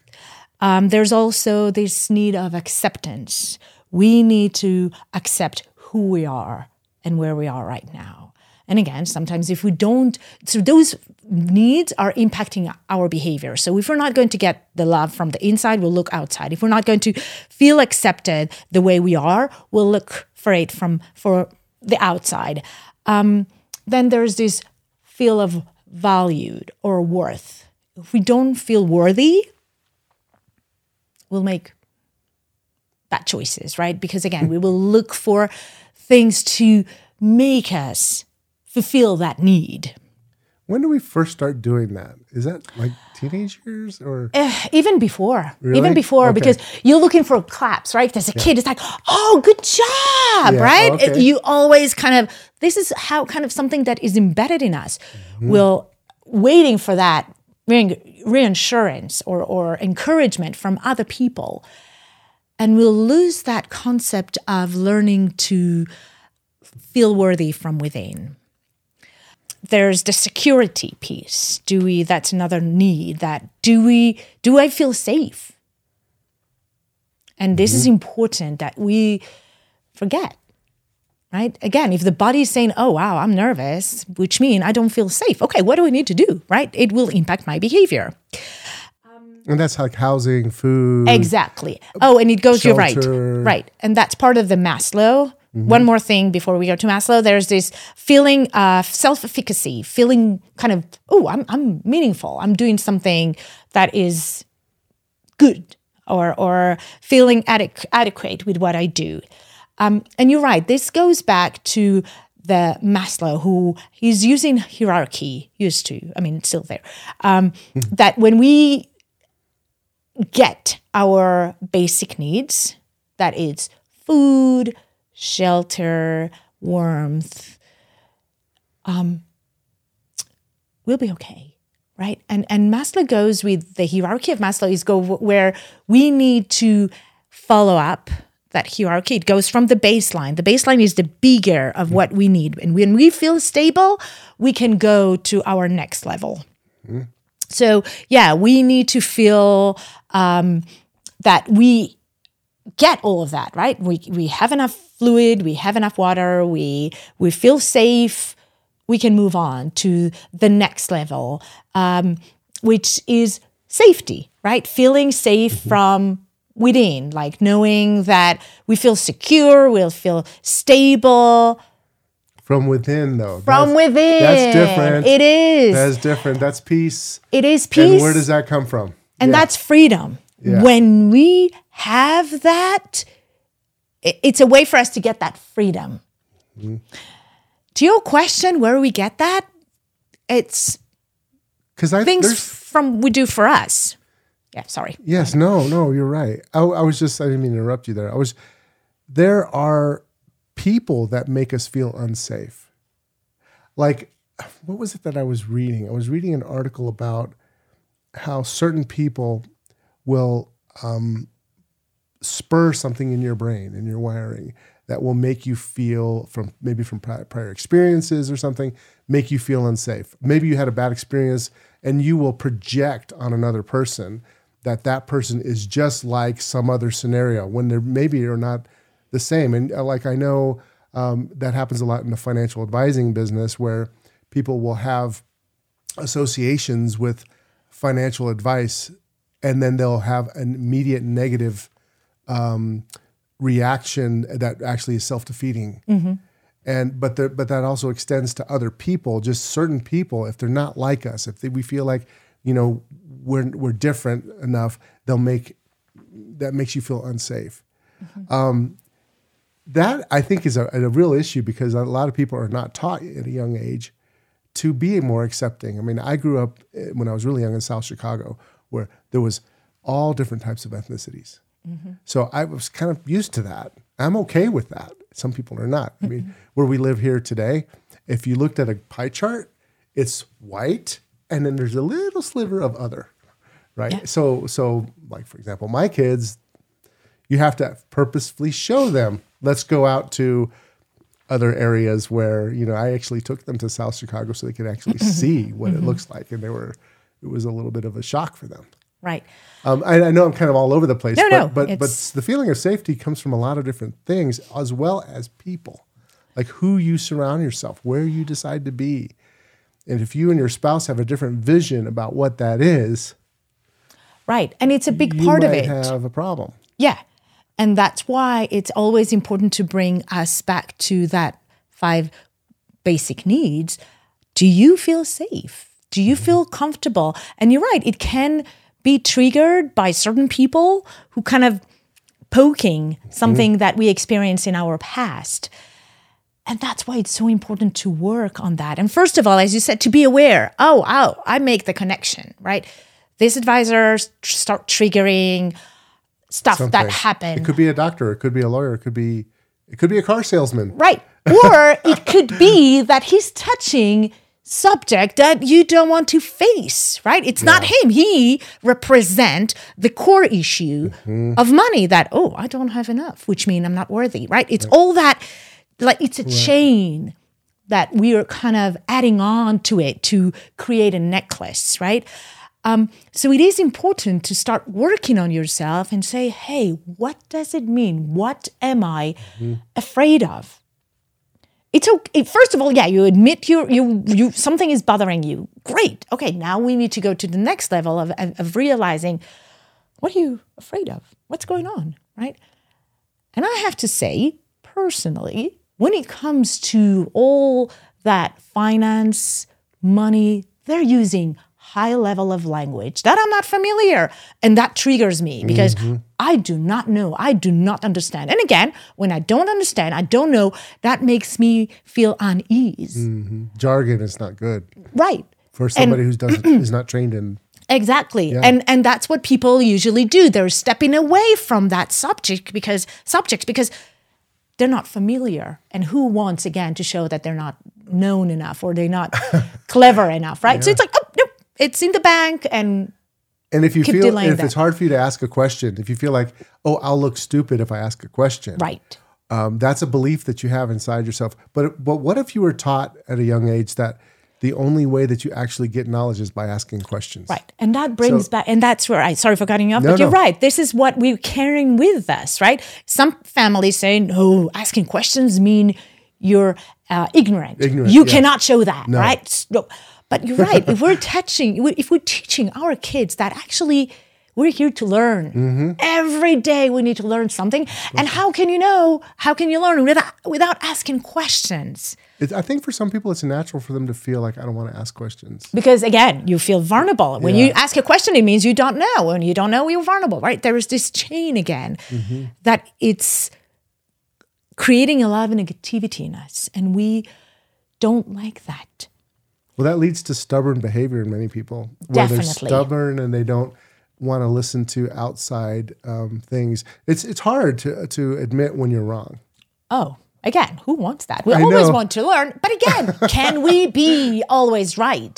Um, there's also this need of acceptance. We need to accept who we are and where we are right now. And again, sometimes if we don't, so those needs are impacting our behavior. So if we're not going to get the love from the inside, we'll look outside. If we're not going to feel accepted the way we are, we'll look for it from for the outside. Um, then there's this feel of valued or worth. If we don't feel worthy, we'll make bad choices, right? Because again, we will look for things to make us fulfill that need. When do we first start doing that? Is that like teenage years or? Eh, even before, Really? even before, Okay. because you're looking for claps, right? As a kid, it's like, oh, good job, Yeah, right? okay. You always kind of, this is how kind of something that is embedded in us. Mm-hmm. We'll waiting for that re- reassurance or, or encouragement from other people. And we'll lose that concept of learning to feel worthy from within. There's the security piece. Do we that's another need that do we do i feel safe? And this is mm-hmm. important that we forget right? Again, if the body is saying, oh, wow, I'm nervous, which means I don't feel safe. Okay, what do I need to do, right? It will impact my behavior. Um, and that's like housing, food. Exactly. Oh, and it goes, you're right. Right. And that's part of the Maslow. Mm-hmm. One more thing before we go to Maslow, there's this feeling of self efficacy, feeling kind of, oh, I'm, I'm meaningful. I'm doing something that is good or, or feeling adequ- adequate with what I do. Um, and you're right. This goes back to the Maslow, who he's using hierarchy, used to, I mean, it's still there. Um, that when we get our basic needs that is food shelter warmth um we'll be okay right and and maslow goes with the hierarchy of maslow is go where we need to follow up that hierarchy it goes from the baseline the baseline is the bigger of what we need and when we feel stable we can go to our next level so yeah, we need to feel um, that we get all of that, right? We we have enough fluid, we have enough water, we we feel safe. We can move on to the next level, um, which is safety, right? Feeling safe from within, like knowing that we feel secure, we'll feel stable From within, though. from That's- within. That's different. It is. That's different. That's peace. it is peace. And where does that come from? and Yeah. that's freedom. Yeah. When we have that, it's a way for us to get that freedom. Mm-hmm. To your question, where we get that, it's because I things from we do for us. Yeah, sorry. Yes, no, no, you're right. I, I was just, I didn't mean to interrupt you there. I was, there are people that make us feel unsafe. Like, what was it that I was reading? I was reading an article about how certain people will um, spur something in your brain, in your wiring, that will make you feel from maybe from prior experiences or something, make you feel unsafe. Maybe you had a bad experience and you will project on another person that that person is just like some other scenario when they're maybe are not the same. And uh, like I know um, that happens a lot in the financial advising business where people will have associations with financial advice and then they'll have an immediate negative um, reaction that actually is self-defeating and but the, but that also extends to other people just certain people if they're not like us if they, we feel like you know we're, we're different enough they'll make that makes you feel unsafe um, that i think is a, a real issue because a lot of people are not taught at a young age to be more accepting. I mean, I grew up eh, when I was really young in South Chicago, where there was all different types of ethnicities. So I was kind of used to that. I'm okay with that. Some people are not. I mean, where we live here today, if you looked at a pie chart, it's white, and then there's a little sliver of other, right? So, so like for example, my kids, you have to purposefully show them. Let's go out to other areas where you know I actually took them to South Chicago so they could actually see what it looks like, and they were it was a little bit of a shock for them. Right. Um, I, I know I'm kind of all over the place, No, but no, but but the feeling of safety comes from a lot of different things as well as people, like who you surround yourself, where you decide to be, and if you and your spouse have a different vision about what that is, Right. And it's a big part of it. have a problem. Yeah. And that's why it's always important to bring us back to that five basic needs. Do you feel safe? Do you feel comfortable? And you're right, it can be triggered by certain people who kind of poking something mm-hmm. that we experienced in our past. And that's why it's so important to work on that. And first of all, as you said, to be aware oh, oh, I make the connection, right? This advisor s- start triggering stuff Something. that happened. It could be a doctor. It could be a lawyer. It could be it could be a car salesman. Right. Or it could be that he's touching subject that you don't want to face, right? It's not him. He represent the core issue mm-hmm. of money that, oh, I don't have enough, which means I'm not worthy, right? It's all that like it's a chain that we are kind of adding on to it to create a necklace, right? Um, so it is important to start working on yourself and say, hey, what does it mean? What am I afraid of? it's okay. First of all, yeah, you admit you you you something is bothering you. Great. Okay, now we need to go to the next level of of, of realizing what are you afraid of? What's going on, right? And I have to say, personally, when it comes to all that finance, money, they're using high level of language that I'm not familiar. And that triggers me because mm-hmm. I do not know. I do not understand. And again, when I don't understand, I don't know, that makes me feel unease. Mm-hmm. Jargon is not good Right. for somebody who doesn't is not trained in. Exactly. And and that's what people usually do. They're stepping away from that subject because subject because they're not familiar. And who wants again to show that they're not known enough or they're not clever enough, right? So it's like, oh nope, it's in the bank and And if you Keep feel if that. it's hard for you to ask a question, if you feel like, oh, I'll look stupid if I ask a question, right. um, that's a belief that you have inside yourself. But but what if you were taught at a young age that the only way that you actually get knowledge is by asking questions? Right. And that brings So- back, and that's where I, sorry for cutting you off, No, but you're no. right. This is what we're carrying with us, right? Some families say, no, asking questions mean you're uh, ignorant. Ignorant, You yeah. cannot show that, right? No. But you're right. if we're touching, if we're teaching our kids that actually we're here to learn Mm-hmm. every day, we need to learn something. And how can you know? How can you learn without without asking questions? It, I think for some people it's natural for them to feel like I don't want to ask questions. because again you feel vulnerable when you ask a question it means you don't know when you don't know you're vulnerable right there is this chain again Mm-hmm. that it's creating a lot of negativity in us and we don't like that Well, that leads to stubborn behavior in many people, where they're Definitely. stubborn and they don't want to listen to outside um, things. It's it's hard to to admit when you're wrong. oh again who wants that we I always know. want to learn but again can we be always right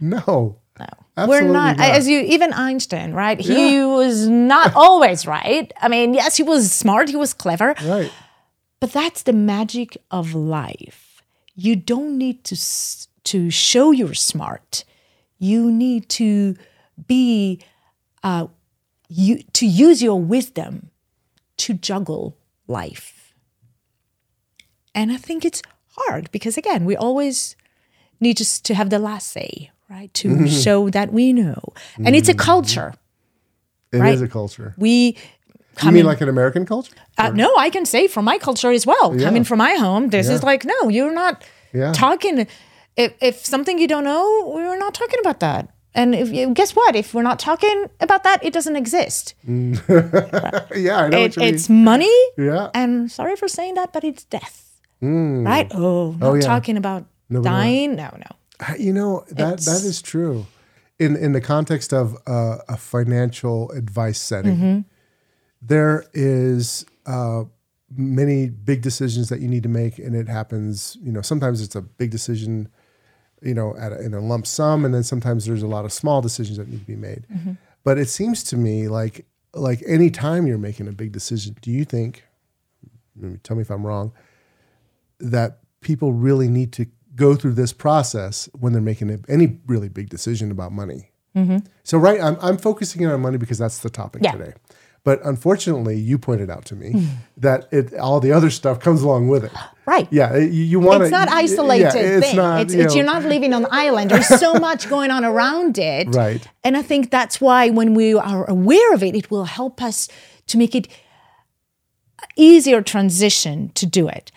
No, no Absolutely we're not, not. as you even einstein right he was not always right i mean yes he was smart he was clever right? But that's the magic of life. You don't need to to show you're smart. You need to be uh, you to use your wisdom to juggle life. And I think it's hard because again, we always need to, to have the last say, right? To mm-hmm. show that we know. And it's a mm-hmm. culture. It is Right. a culture. We You mean like an American culture? uh, no, I can say from my culture as well. Coming from my home, this is like, no, you're not Yeah. talking. If, if something you don't know, we're not talking about that. And if you, guess what? If we're not talking about that, it doesn't exist. Mm. Yeah, I know It, what you mean. it's money. Yeah. And sorry for saying that, but it's death. Right? Oh, not yeah. talking about dying. No, no. Uh, You know that that is true. In in the context of uh, a financial advice setting, Mm-hmm. there is uh, many big decisions that you need to make, and it happens. You know, sometimes it's a big decision, you know, at a, in a lump sum, and then sometimes there's a lot of small decisions that need to be made. Mm-hmm. But it seems to me like like any time you're making a big decision, do you think? Tell me if I'm wrong. That people really need to go through this process when they're making any really big decision about money. Mm-hmm. So, right, I'm, I'm focusing on money because that's the topic Yeah. today. But unfortunately, you pointed out to me mm-hmm. that it all the other stuff comes along with it. Right. Yeah, you, you want It's not isolated thing. it's, you it's, you're not living on the island. There's so much going on around it. Right. And I think that's why when we are aware of it, it will help us to make it easier transition to do it.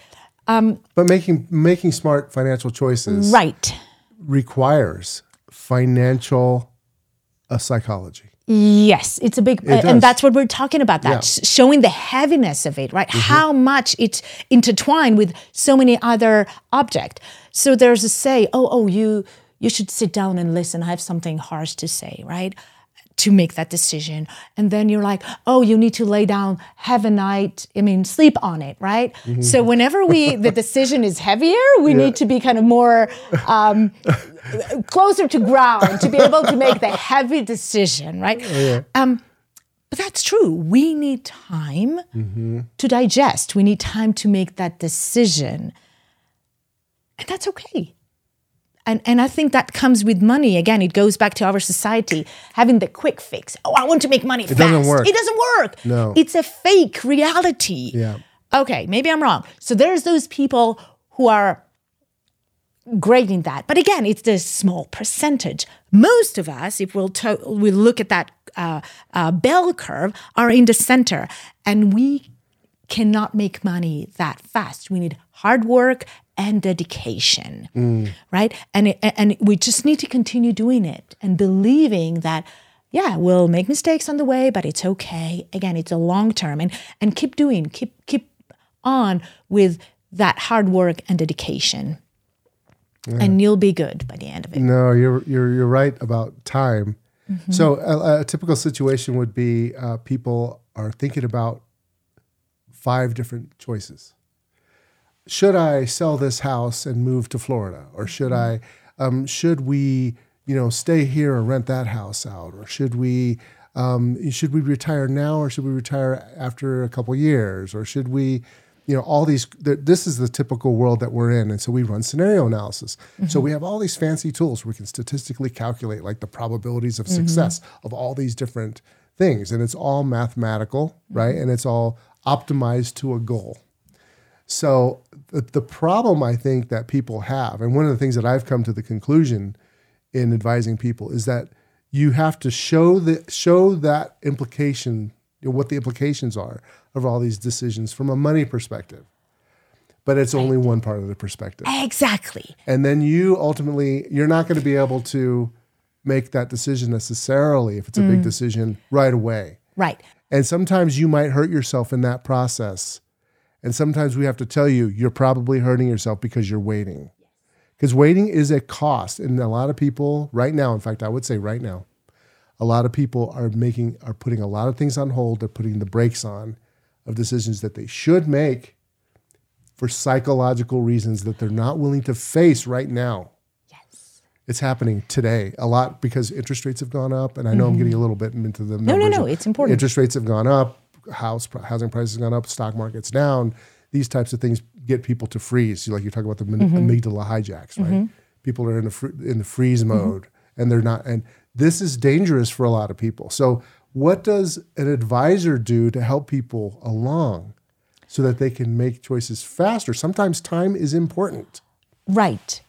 But making making smart financial choices Right. requires financial uh, psychology. Yes, it's a big, does. and that's what we're talking about. That Yeah. Mm-hmm. showing the heaviness of it, right? How much it's intertwined with so many other object. So there's a say, oh, oh, you you should sit down and listen. I have something harsh to say, right? To make that decision, and then you're like, oh, you need to lay down, have a night. I mean, sleep on it, right? Mm-hmm. So whenever we the decision is heavier, we need to be kind of more. Um, closer to ground to be able to make the heavy decision, right? Um, but that's true. We need time to digest. We need time to make that decision, and that's okay. And and I think that comes with money. Again, it goes back to our society having the quick fix. Oh, I want to make money fast. doesn't work. It doesn't work. No. it's a fake reality. Yeah. Okay, maybe I'm wrong. So there's those people who are great in that. But again, it's the small percentage. Most of us, if we'll to- we look at that uh, uh, bell curve, are in the center, and we cannot make money that fast. We need hard work and dedication, right? And it, and we just need to continue doing it and believing that. Yeah, we'll make mistakes on the way, but it's okay. Again, it's a long term, and and keep doing, keep keep on with that hard work and dedication and you'll be good by the end of it. No, you're you're you're right about time. So a, a typical situation would be uh, people are thinking about five different choices. Should I sell this house and move to Florida, or should I? Um, should we, you know, stay here or rent that house out, or should we? Um, should we retire now, or should we retire after a couple years, or should we? you know all these this is the typical world that we're in. And so we run scenario analysis. So we have all these fancy tools where we can statistically calculate like the probabilities of success of all these different things. And it's all mathematical right? And it's all optimized to a goal so the, the problem i think that people have and one of the things that i've come to the conclusion in advising people is that you have to show the show that implication what the implications are of all these decisions from a money perspective. But it's only one part of the perspective. Exactly. and then you ultimately you're not going to be able to make that decision necessarily if it's a big mm. decision right away. Right. and sometimes you might hurt yourself in that process and sometimes we have to tell you you're probably hurting yourself because you're waiting. Because waiting is a cost and a lot of people right now in fact i would say right now a lot of people are making are putting a lot of things on hold. They're putting the brakes on of decisions that they should make for psychological reasons that they're not willing to face right now. Yes. it's happening today a lot because interest rates have gone up and i know i'm getting mm-hmm. a little bit into the no, no, no, it's important. interest rates have gone up house housing prices gone up stock market's down these types of things get people to freeze like you're talking about the Mm-hmm. amygdala hijacks right people are in the fr- in the freeze mode and they're not and this is dangerous for a lot of people so what does an advisor do to help people along so that they can make choices faster sometimes time is important Right.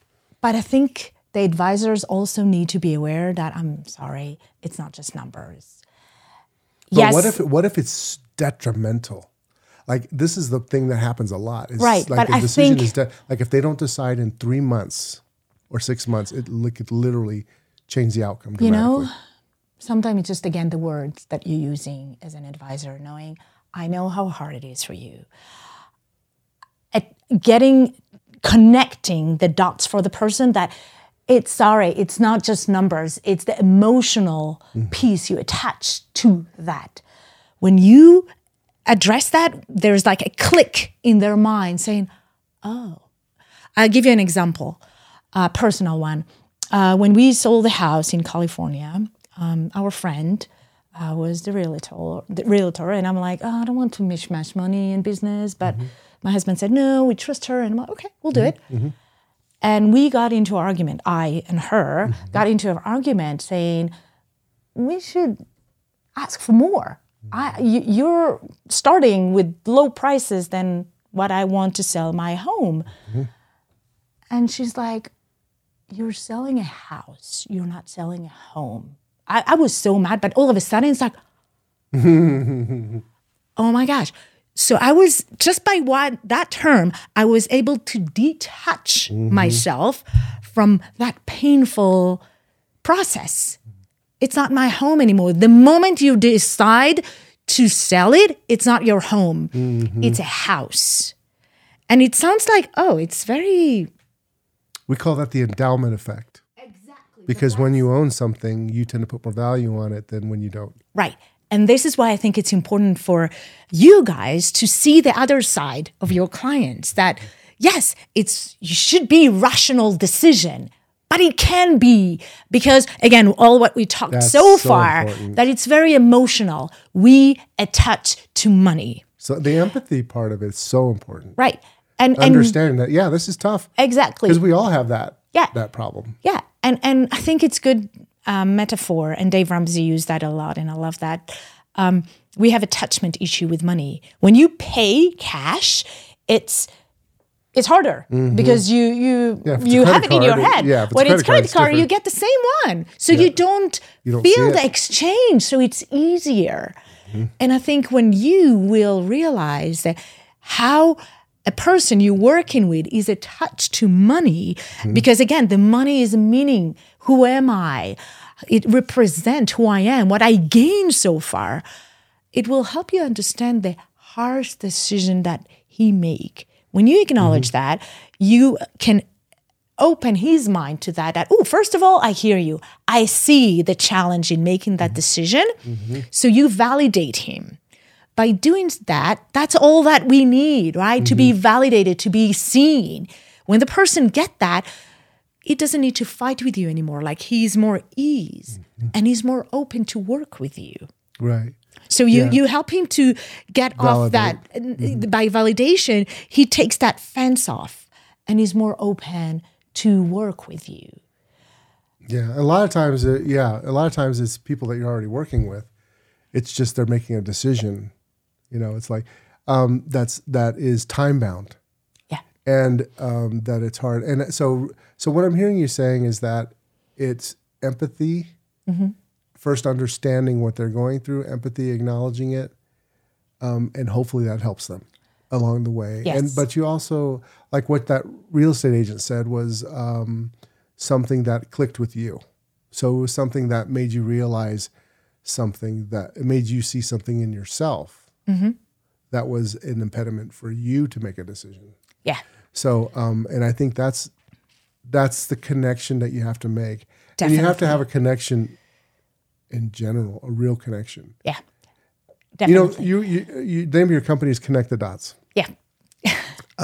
But I think the advisors also need to be aware that I'm sorry, it's not just numbers. But yes. what if what if it's detrimental? Like this is the thing that happens a lot. It's Right, Like but a I decision think- is de- like if they don't decide in three months or six months, it could literally change the outcome. you know, sometimes it's just again the words that you're using as an advisor, knowing I know how hard it is for you. At getting connecting the dots for the person that it's sorry, it's not just numbers, it's the emotional mm-hmm. piece you attach to that. When you address that, there's like a click in their mind saying, oh, I'll give you an example, a personal one. Uh, when we sold the house in California, um, our friend uh, was the realtor, the realtor, and I'm like, oh, I don't want to mishmash money and business, but my husband said, no, we trust her, and I'm like, okay, we'll do it. And we got into an argument. I and her got into an argument saying, we should ask for more. I, you, you're starting with low prices than what I want to sell my home. Mm-hmm. And she's like, You're selling a house, you're not selling a home. I, I was so mad, but all of a sudden it's like, Oh my gosh. So I was just by what that term, I was able to detach mm-hmm. myself from that painful process. Mm-hmm. It's not my home anymore. The moment you decide to sell it, it's not your home. Mm-hmm. It's a house. And it sounds like, oh, it's very we call that the endowment effect. exactly Because when you own something, you tend to put more value on it than when you don't. Right. And this is why I think it's important for you guys to see the other side of your clients that yes, it's you should be rational decision, but it can be because again, all what we talked That's so, so far important. that it's very emotional. We attach to money. So the empathy part of it is so important. Right. And and Understanding that, yeah, this is tough exactly. because we all have that Yeah. that problem. Yeah, and and I think it's good um, metaphor, and Dave Ramsey used that a lot, and I love that. Um, we have attachment issue with money. When you pay cash, it's it's harder because you you Mm-hmm. Yeah, if it's a you have it in your it- head. yeah, it's when it's credit card, card, you get the same one, so you don't, You don't feel the. Mm-hmm. exchange. So it's easier. And I think when you will realize that how a person you're working with is attached to money, Mm-hmm. because again, the money is meaning. Who am I? It represents who I am, what I gained so far. It will help you understand the harsh decision that he make. When you acknowledge Mm-hmm. that, you can open his mind to that that oh first of all i hear you. I see the challenge in making that mm-hmm. decision. Mm-hmm. So you validate him. By doing that that's all that we need right? To be mm-hmm. validated to be seen. When the person get that it doesn't need to fight with you anymore. Like he's more ease and he's more open to work with you. Right. So you Yeah. you help him to get off that Validate. by validation. He takes that fence off, and he's more open to work with you. Yeah, a lot of times, uh, yeah, a lot of times it's people that you're already working with. It's just they're making a decision. You know, it's like um, that's that is time bound, Yeah, and um, that it's hard. And so, so what I'm hearing you saying is that it's empathy, Mm-hmm. First understanding what they're going through, empathy, acknowledging it, um, and hopefully that helps them along the way. And Yes. but you also like what that real estate agent said was. Um, something that clicked with you. So it was something that made you realize something that it made you see something in yourself that was an impediment for you to make a decision. yeah, So, um, and I think that's that's the connection that you have to make, and you have to have a connection in general, a real connection. yeah. You know, you you, you name of your company is Connect the Dots. yeah,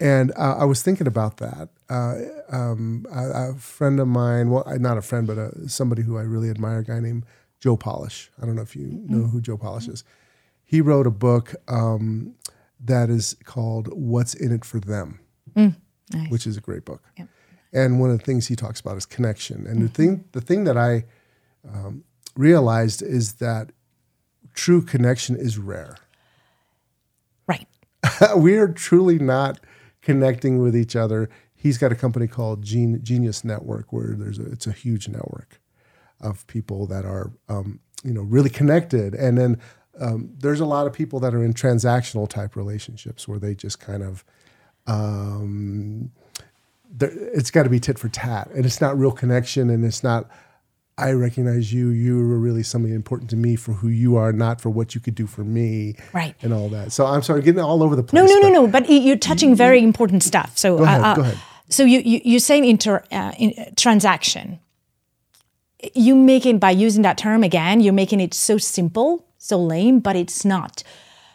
And uh, I was thinking about that. Uh, um, a, a friend of mine, well, not a friend, but a, somebody who I really admire, a guy named Joe Polish. I don't know if you know who Joe Polish is. He wrote a book um, that is called "What's in It for Them," which is a great book. And one of the things he talks about is connection. And the thing, the thing that I um, realized is that true connection is rare. right. we are truly not connecting with each other. He's got a company called Gen- Genius Network, where there's a, it's a huge network of people that are um, you know really connected, and then um, there's a lot of people that are in transactional type relationships where they just kind of um, it's got to be tit for tat, and it's not real connection, and it's not. I recognize you. You are really somebody important to me for who you are, not for what you could do for me, Right. And all that. So I'm sorry, getting all over the place. no, no, but- no. But you're touching very important stuff. So Go ahead, uh, uh, go ahead. So you, you you're saying inter uh, in, uh, transaction. You making by using that term again, you're making it so simple, so lame, but it's not.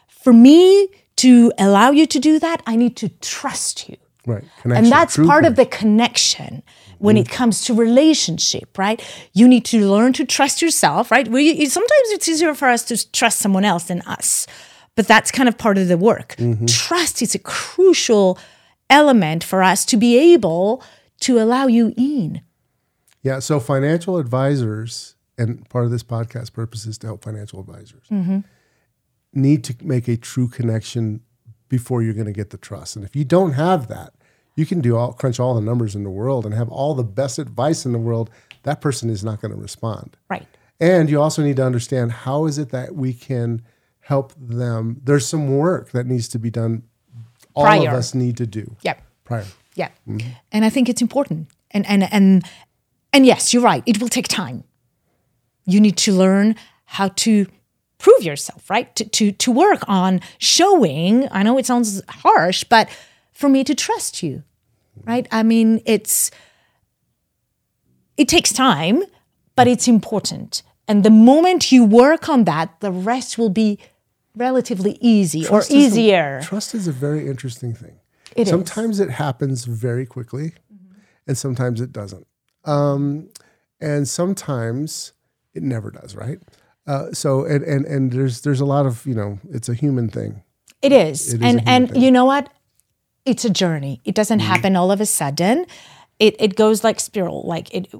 For me to allow you to do that, I need to trust you. Right. And that's true part of the connection when it comes to relationship, right? You need to learn to trust yourself, right? We, sometimes it's easier for us to trust someone else than us, but that's kind of part of the work. Trust is a crucial element for us to be able to allow you in. Yeah. So financial advisors, and part of this podcast purpose is to help financial advisors, Mm-hmm. need to make a true connection before you're going to get the trust. And if you don't have that, you can do all crunch all the numbers in the world and have all the best advice in the world. That person is not going to respond. Right. And you also need to understand how is it that we can help them. There's some work that needs to be done. All Prior. of us need to do Yep. prior. Yeah. Mm-hmm. And I think it's important. And and and and yes, you're right. It will take time. You need to learn how to prove yourself, right? To to to work on showing, I know it sounds harsh, but for me to trust you. Right? I mean, it's it takes time, but it's important. And the moment you work on that, the rest will be relatively easy Trust or is a- easier. trust is a very interesting thing. It is. sometimes it happens very quickly, and sometimes it doesn't. Um, and sometimes it never does, right? Uh, so and, and and there's there's a lot of you know it's a human thing. It is. It is and and thing. you know what? It's a journey. It doesn't happen all of a sudden. It it goes like spiral. Like it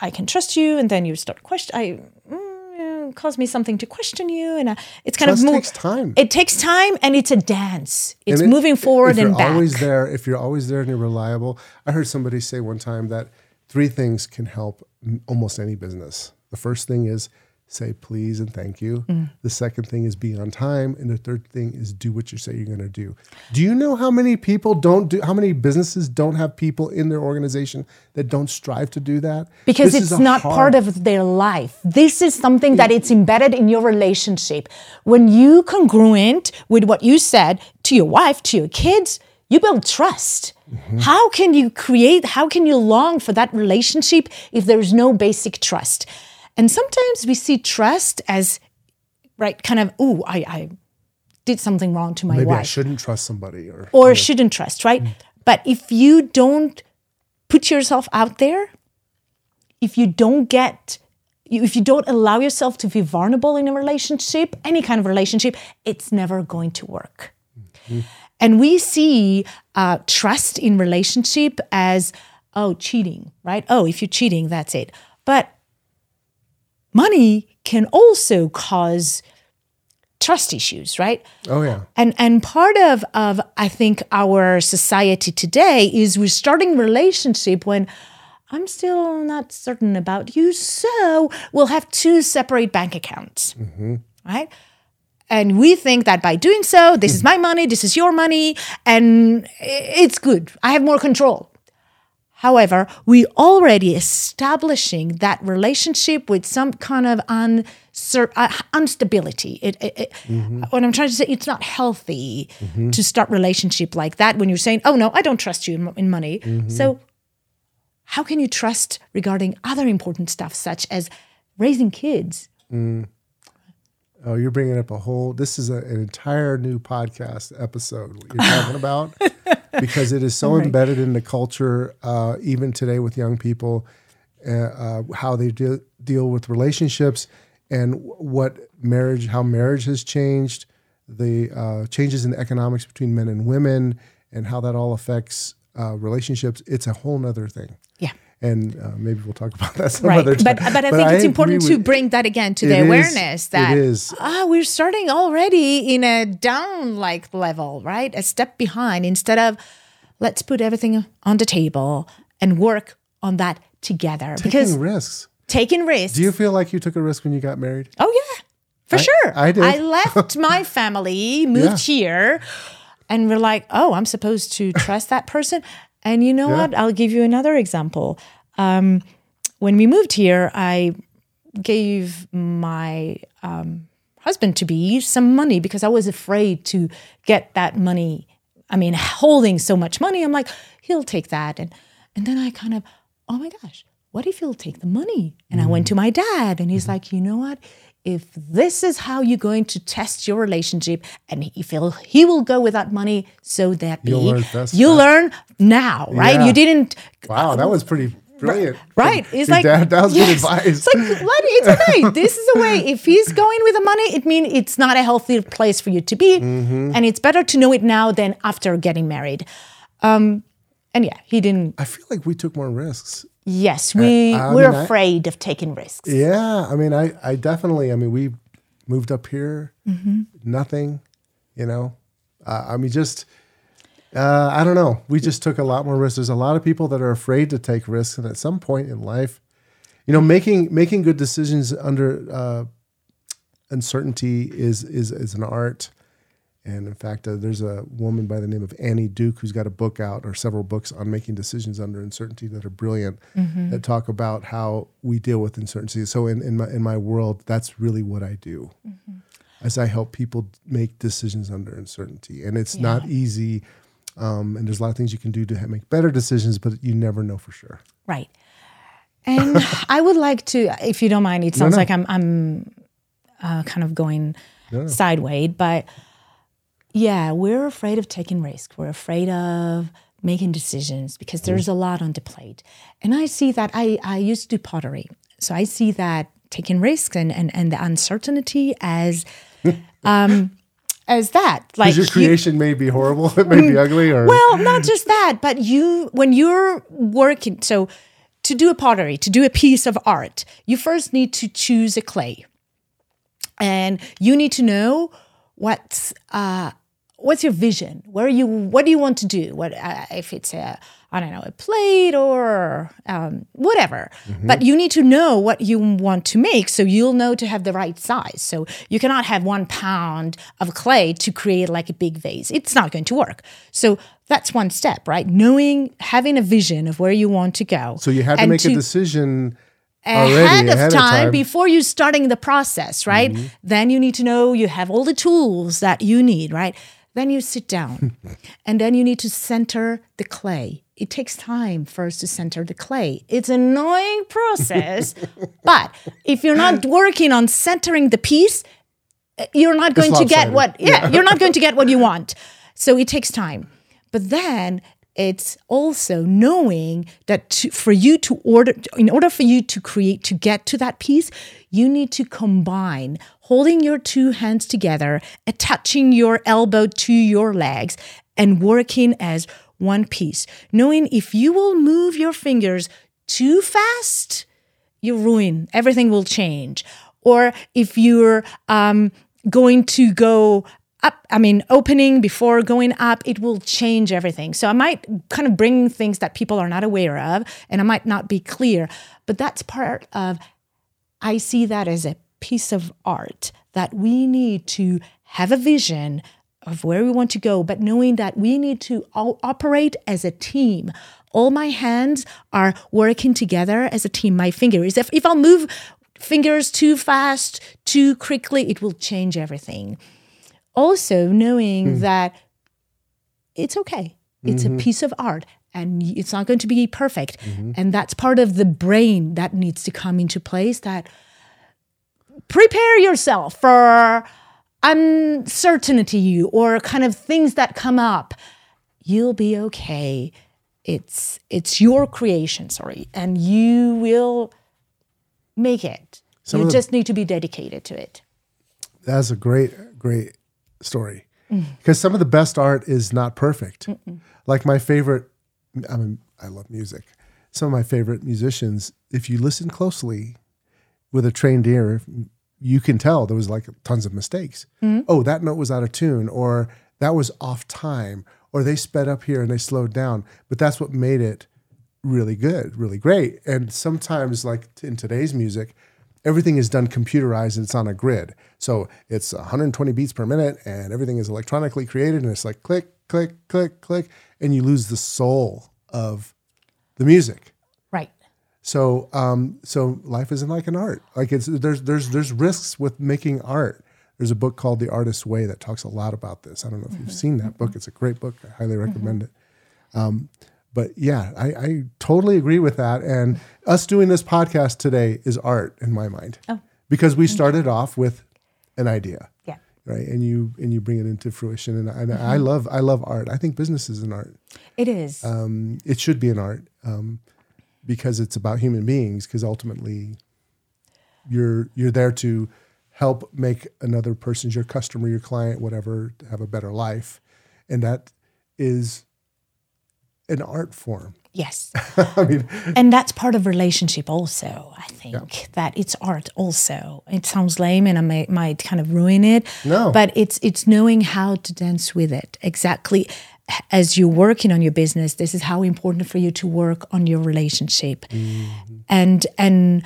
I can trust you and then you start question I mm, cause me something to question you, and uh, it's kind Trust of takes time. It takes time, and it's a dance. It's it- moving forward and back. always there if you're always there and you're reliable i heard somebody say one time that three things can help almost any business the first thing is say please and thank you Mm. the second thing is be on time and the third thing is do what you say you're going to do do you know how many people don't do how many businesses don't have people in their organization that don't strive to do that because This it's not hard- part of their life. This is something that it's embedded in your relationship. When you congruent with what you said to your wife, to your kids, you build trust. Mm-hmm. How can you create, how can you long for that relationship if there's no basic trust? And sometimes we see trust as, right, kind of, ooh, I, I did something wrong to my maybe i shouldn't trust somebody or or shouldn't trust, right? But if you don't put yourself out there, if you don't get, if you don't allow yourself to be vulnerable in a relationship, any kind of relationship, it's never going to work. And we see uh, trust in relationship as, oh, cheating, right? Oh, if you're cheating, that's it. But money can also cause trust issues, right? oh yeah And and part of of I think our society today is we're starting relationship when I'm still not certain about you, so we'll have two separate bank accounts, mm-hmm. right? And we think that by doing so, this is my money, this is your money, and it's good. I have more control. However, we already establishing that relationship with some kind of uncer- uh, instability. It, it, it- mm-hmm. What I'm trying to say, it's not healthy mm-hmm. to start relationship like that when you're saying, "Oh no, I don't trust you in, in money." Mm-hmm. So, how can you trust regarding other important stuff such as raising kids? Mm. Oh, you're bringing up a whole. This is a, an entire new podcast episode. You're talking about because it is so embedded in the culture, uh, even today with young people, uh, uh, how they deal deal with relationships and what marriage, how marriage has changed, the uh, changes in the economics between men and women, and how that all affects uh, relationships. It's a whole nother thing. Yeah. And uh, maybe we'll talk about that some Right, other time. but but I think it's important to bring that again to the awareness that ah we're starting already in a down like level, right? A step behind instead of let's put everything on the table and work on that together because taking risks. taking risks. Do you feel like you took a risk when you got married? Oh yeah, for sure. I did. I left my family, moved here, and we're like, oh, I'm supposed to trust that person. And you know Yeah. what? I'll give you another example. Um, when we moved here, I gave my um, husband to be some money because I was afraid to get that money. I mean, holding so much money, I'm like, he'll take that, and and then I kind of, oh my gosh, what if he'll take the money? And I went to my dad, and he's like, you know what? If this is how you're going to test your relationship, and he feel he will go with that money, so that be. Learn you learn now, right? Yeah. You didn't Wow, that was pretty brilliant. Right. It's Your like dad- that was good yes. advice. It's like what it's okay. This is a way. If he's going with the money, it means it's not a healthy place for you to be. Mm-hmm. And it's better to know it now than after getting married. Um, and yeah, he didn't I feel like we took more risks. Yes, we I we're mean, I- afraid of taking risks. Yeah, I mean, I, I definitely. I mean, we moved up here, Mm-hmm. nothing. You know, uh, I mean, just uh, I don't know. We just took a lot more risks. There's a lot of people that are afraid to take risks, and at some point in life, you know, making making good decisions under uh, uncertainty is is is an art. And in fact, uh, there's a woman by the name of Annie Duke who's got a book out or several books on making decisions under uncertainty that are brilliant that talk about how we deal with uncertainty. So in, in my in my world, that's really what I do. As I help people make decisions under uncertainty. And it's not easy. Um, and there's a lot of things you can do to make better decisions, but you never know for sure. Right. And I would like to, if you don't mind, it sounds no. like I'm I'm uh, kind of going sideways, but yeah, we're afraid of taking risks. We're afraid of making decisions because there's a lot on the plate. And I see that I, I used to do pottery. So I see that taking risks and, and, and the uncertainty as um as that. Like your you- creation may be horrible, it may be ugly, or well, not just that, but you when you're working so to do a pottery, to do a piece of art, you first need to choose a clay. and you need to know what's uh, what's your vision? Where you what do you want to do? What uh, if it's a i don't know a plate or um, whatever. But you need to know what you want to make so you'll know to have the right size. So you cannot have one pound of clay to create like a big vase. It's not going to work. So that's one step right? Knowing having a vision of where you want to go So you had to make a decision ahead, of, ahead time. before you starting the process, right? Mm-hmm. Then you need to know you have all the tools that you need, right? Then you sit down and then you need to center the clay. It takes time first to center the clay. It's an annoying process, but if you're not working on centering the piece, uh, you're not going to get what yeah, you're not going to get what you want. So it takes time. But then it's also knowing that to, for you to order in order for you to create to get to that piece you need to combine holding your two hands together attaching your elbow to your legs and working as one piece. Knowing if you will move your fingers too fast you ruin everything will change. Or if you're um, going to go up i mean opening before going up it will change everything so i might kind of bring things that people are not aware of and i might not be clear but that's part of i see that as a piece of art that we need to have a vision of where we want to go, but knowing that we need to operate as a team. All my hands are working together as a team. My fingers, if, if I'll move fingers too fast, too quickly, it will change everything. Also, knowing hmm. that it's okay, it's a mm-hmm. piece of art and it's not going to be perfect. Mm-hmm. And that's part of the brain that needs to come into place that prepare yourself for uncertainty or kind of things that come up. You'll be okay. It's it's your creation sorry and you will make it. You of the- just need to be dedicated to it. That's a great, great story. Mm. Because some of the best art is not perfect. Like my favorite, I mean, I love music. Some of my favorite musicians, if you listen closely with a trained ear, you can tell there was like tons of mistakes. Mm-hmm. Oh, that note was out of tune, or that was off time, or they sped up here and they slowed down. But that's what made it really good, really great. And sometimes, like in today's music, everything is done computerized and it's on a grid. So it's 120 beats per minute and everything is electronically created and it's like click, click, click, click, and you lose the soul of the music. right So, um, so life isn't like an art. Like it's there's there's there's risks with making art. There's a book called The Artist's Way that talks a lot about this. I don't know if you've seen that book. It's a great book. I highly recommend it. Um, but yeah, I, I totally agree with that. And us doing this podcast today is art in my mind, because we started off with an idea, yeah right? And you and you bring it into fruition. And, I- and I love I love art. I think business is an art it is um, it should be an art um, because it's about human beings. Because ultimately, you're you're there to help make another person's your customer, your client, whatever, have a better life, and that is an art form. yes. I mean, and that's part of relationship also i think that it's art also. It sounds lame and i may, might kind of ruin it No. but it's it's knowing how to dance with it. Exactly. As you're working on your business this is how important for you to work on your relationship. Mm-hmm. And and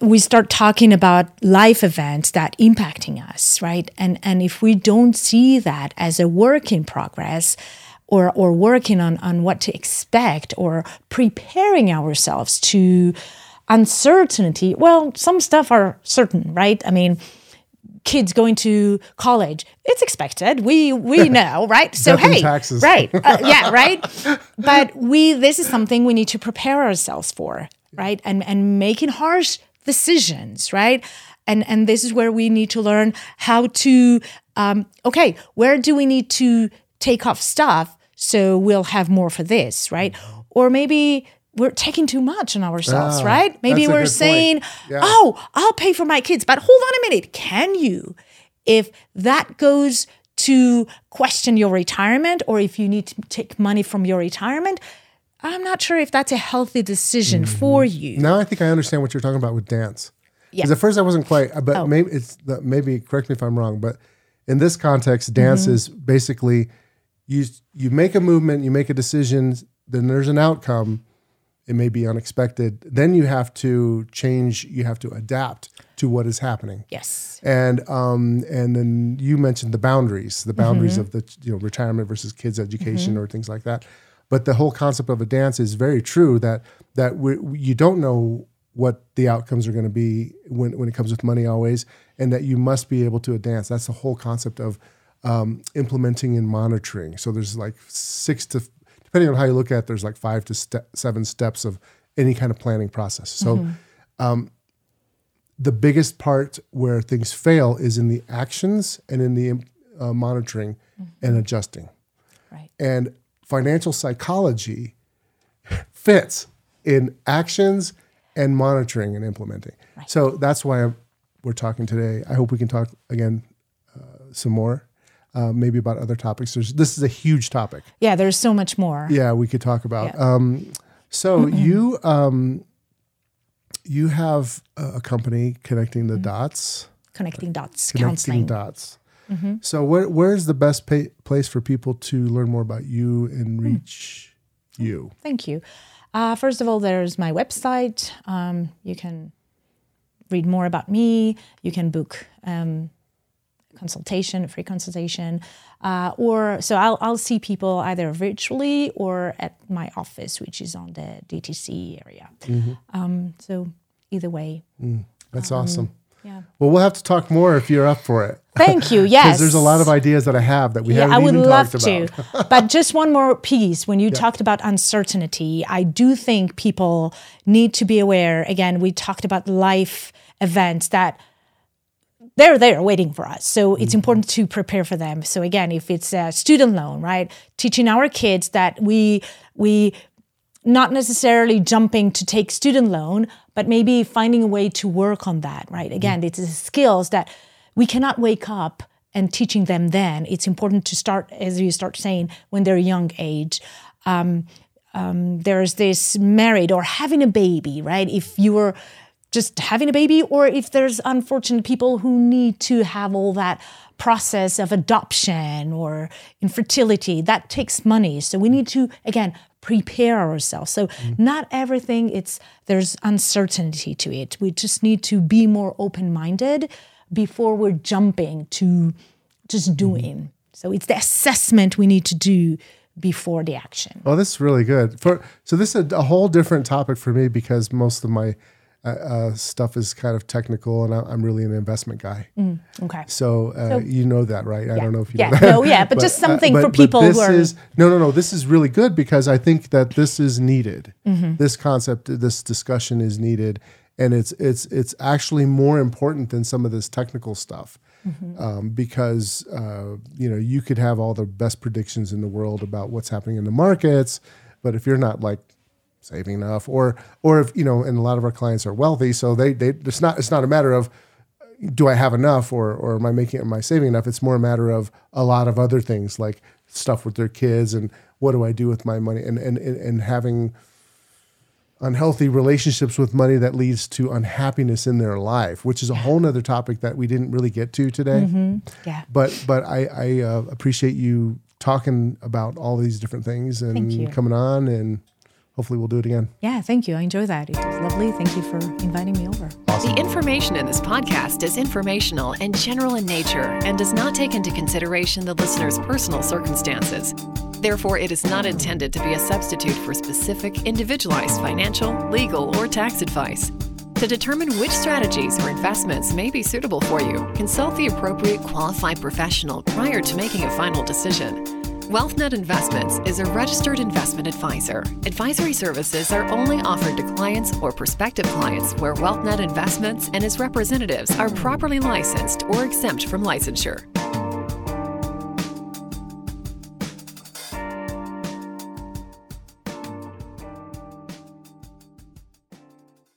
we start talking about life events that impacting us right? And and if we don't see that as a work in progress or or working on on what to expect or preparing ourselves to uncertainty. Well some stuff are certain right? I mean kids going to college it's expected. We we know right? So hey taxes. right uh, yeah right? But we this is something we need to prepare ourselves for right? And and making harsh decisions right? And and this is where we need to learn how to um, okay where do we need to take off stuff so we'll have more for this right? Or maybe we're taking too much on ourselves Ah, right? Maybe we're saying Yeah. oh i'll pay for my kids. But hold on a minute can you? If that goes to question your retirement or if you need to take money from your retirement i'm not sure if that's a healthy decision for you. Now I think I understand what you're talking about with dance. Because at first I wasn't quite, uh, but Oh. maybe it's the- maybe correct me if I'm wrong, but in this context, dance Mm-hmm. is basically you you make a movement, you make a decision, then there's an outcome. It may be unexpected. Then you have to change. You have to adapt to what is happening. Yes. And um, and then you mentioned the boundaries, the boundaries Mm-hmm. of the you know retirement versus kids education or things like that. But the whole concept of a dance is very true. That that we, you don't know what the outcomes are going to be when when it comes with money always, and that you must be able to dance. That's the whole concept of um, implementing and monitoring. So there's like six to depending on how you look at it, there's like five to ste- seven steps of any kind of planning process. So the biggest part where things fail is in the actions and in the uh, monitoring and adjusting. Right. And financial psychology fits in actions and monitoring and implementing. Right. So that's why I'm, we're talking today. I hope we can talk again uh, some more, uh, maybe about other topics. There's, this is a huge topic. Yeah, there's so much more. Yeah, we could talk about. Yeah. Um, so you um, you have a company connecting the dots, Connecting dots, connecting counseling. dots. So where where's the best pa place for people to learn more about you and reach you? Thank you. Uh, first of all, there's my website. Um, you can read more about me. You can book um, consultation, free consultation, uh, or so I'll I'll see people either virtually or at my office, which is on the DTC area. Um, so either way, That's awesome. yeah. Well, we'll have to talk more if you're up for it. Thank you. Yes, Because there's a lot of ideas that I have that we Yeah, haven't I would even love talked to. about. but just one more piece. When you talked about uncertainty, I do think people need to be aware. Again, we talked about life events that they're there waiting for us. So it's Mm-hmm. important to prepare for them. So again, if it's a student loan, right? Teaching our kids that we we not necessarily jumping to take student loan, but maybe finding a way to work on that, right? Again, it's the skills that we cannot wake up and teaching them then. It's important to start, as you start saying, when they're young age. Um, um, there's this married or having a baby, right? If you were just having a baby, or if there's unfortunate people who need to have all that process of adoption or infertility, that takes money. So we need to, again, prepare ourselves. So not everything it's there's uncertainty to it. We just need to be more open-minded before we're jumping to just mm-hmm. doing. So it's the assessment we need to do before the action. well this is really good. For so this is a, a whole different topic for me because most of my uh, uh, stuff is kind of technical, and I, I'm really an investment guy. Okay. So, uh, you know that, right? I don't know if you Yeah. know that. No, yeah, but just something for but people who this are- is no, no, no. This is really good because I think that this is needed. Mm-hmm. This concept, this discussion is needed, and it's it's it's actually more important than some of this technical stuff. Mm-hmm. Um, because uh, you know you could have all the best predictions in the world about what's happening in the markets, but if you're not like saving enough, or or if you know, and a lot of our clients are wealthy, so they they it's not it's not a matter of do I have enough or or am I making am I saving enough? It's more a matter of a lot of other things like stuff with their kids and what do I do with my money and and and, and having unhealthy relationships with money that leads to unhappiness in their life, which is a whole nother topic that we didn't really get to today. Yeah. But but I, I uh, appreciate you talking about all these different things and coming on and hopefully we'll do it again. Yeah, thank you. I enjoy that. It was lovely. Thank you for inviting me over. The information in this podcast is informational and general in nature and does not take into consideration the listener's personal circumstances. Therefore, it is not intended to be a substitute for specific, individualized financial, legal, or tax advice. To determine which strategies or investments may be suitable for you, consult the appropriate qualified professional prior to making a final decision. WealthNet Investments is a registered investment advisor. Advisory services are only offered to clients or prospective clients where WealthNet Investments and its representatives are properly licensed or exempt from licensure.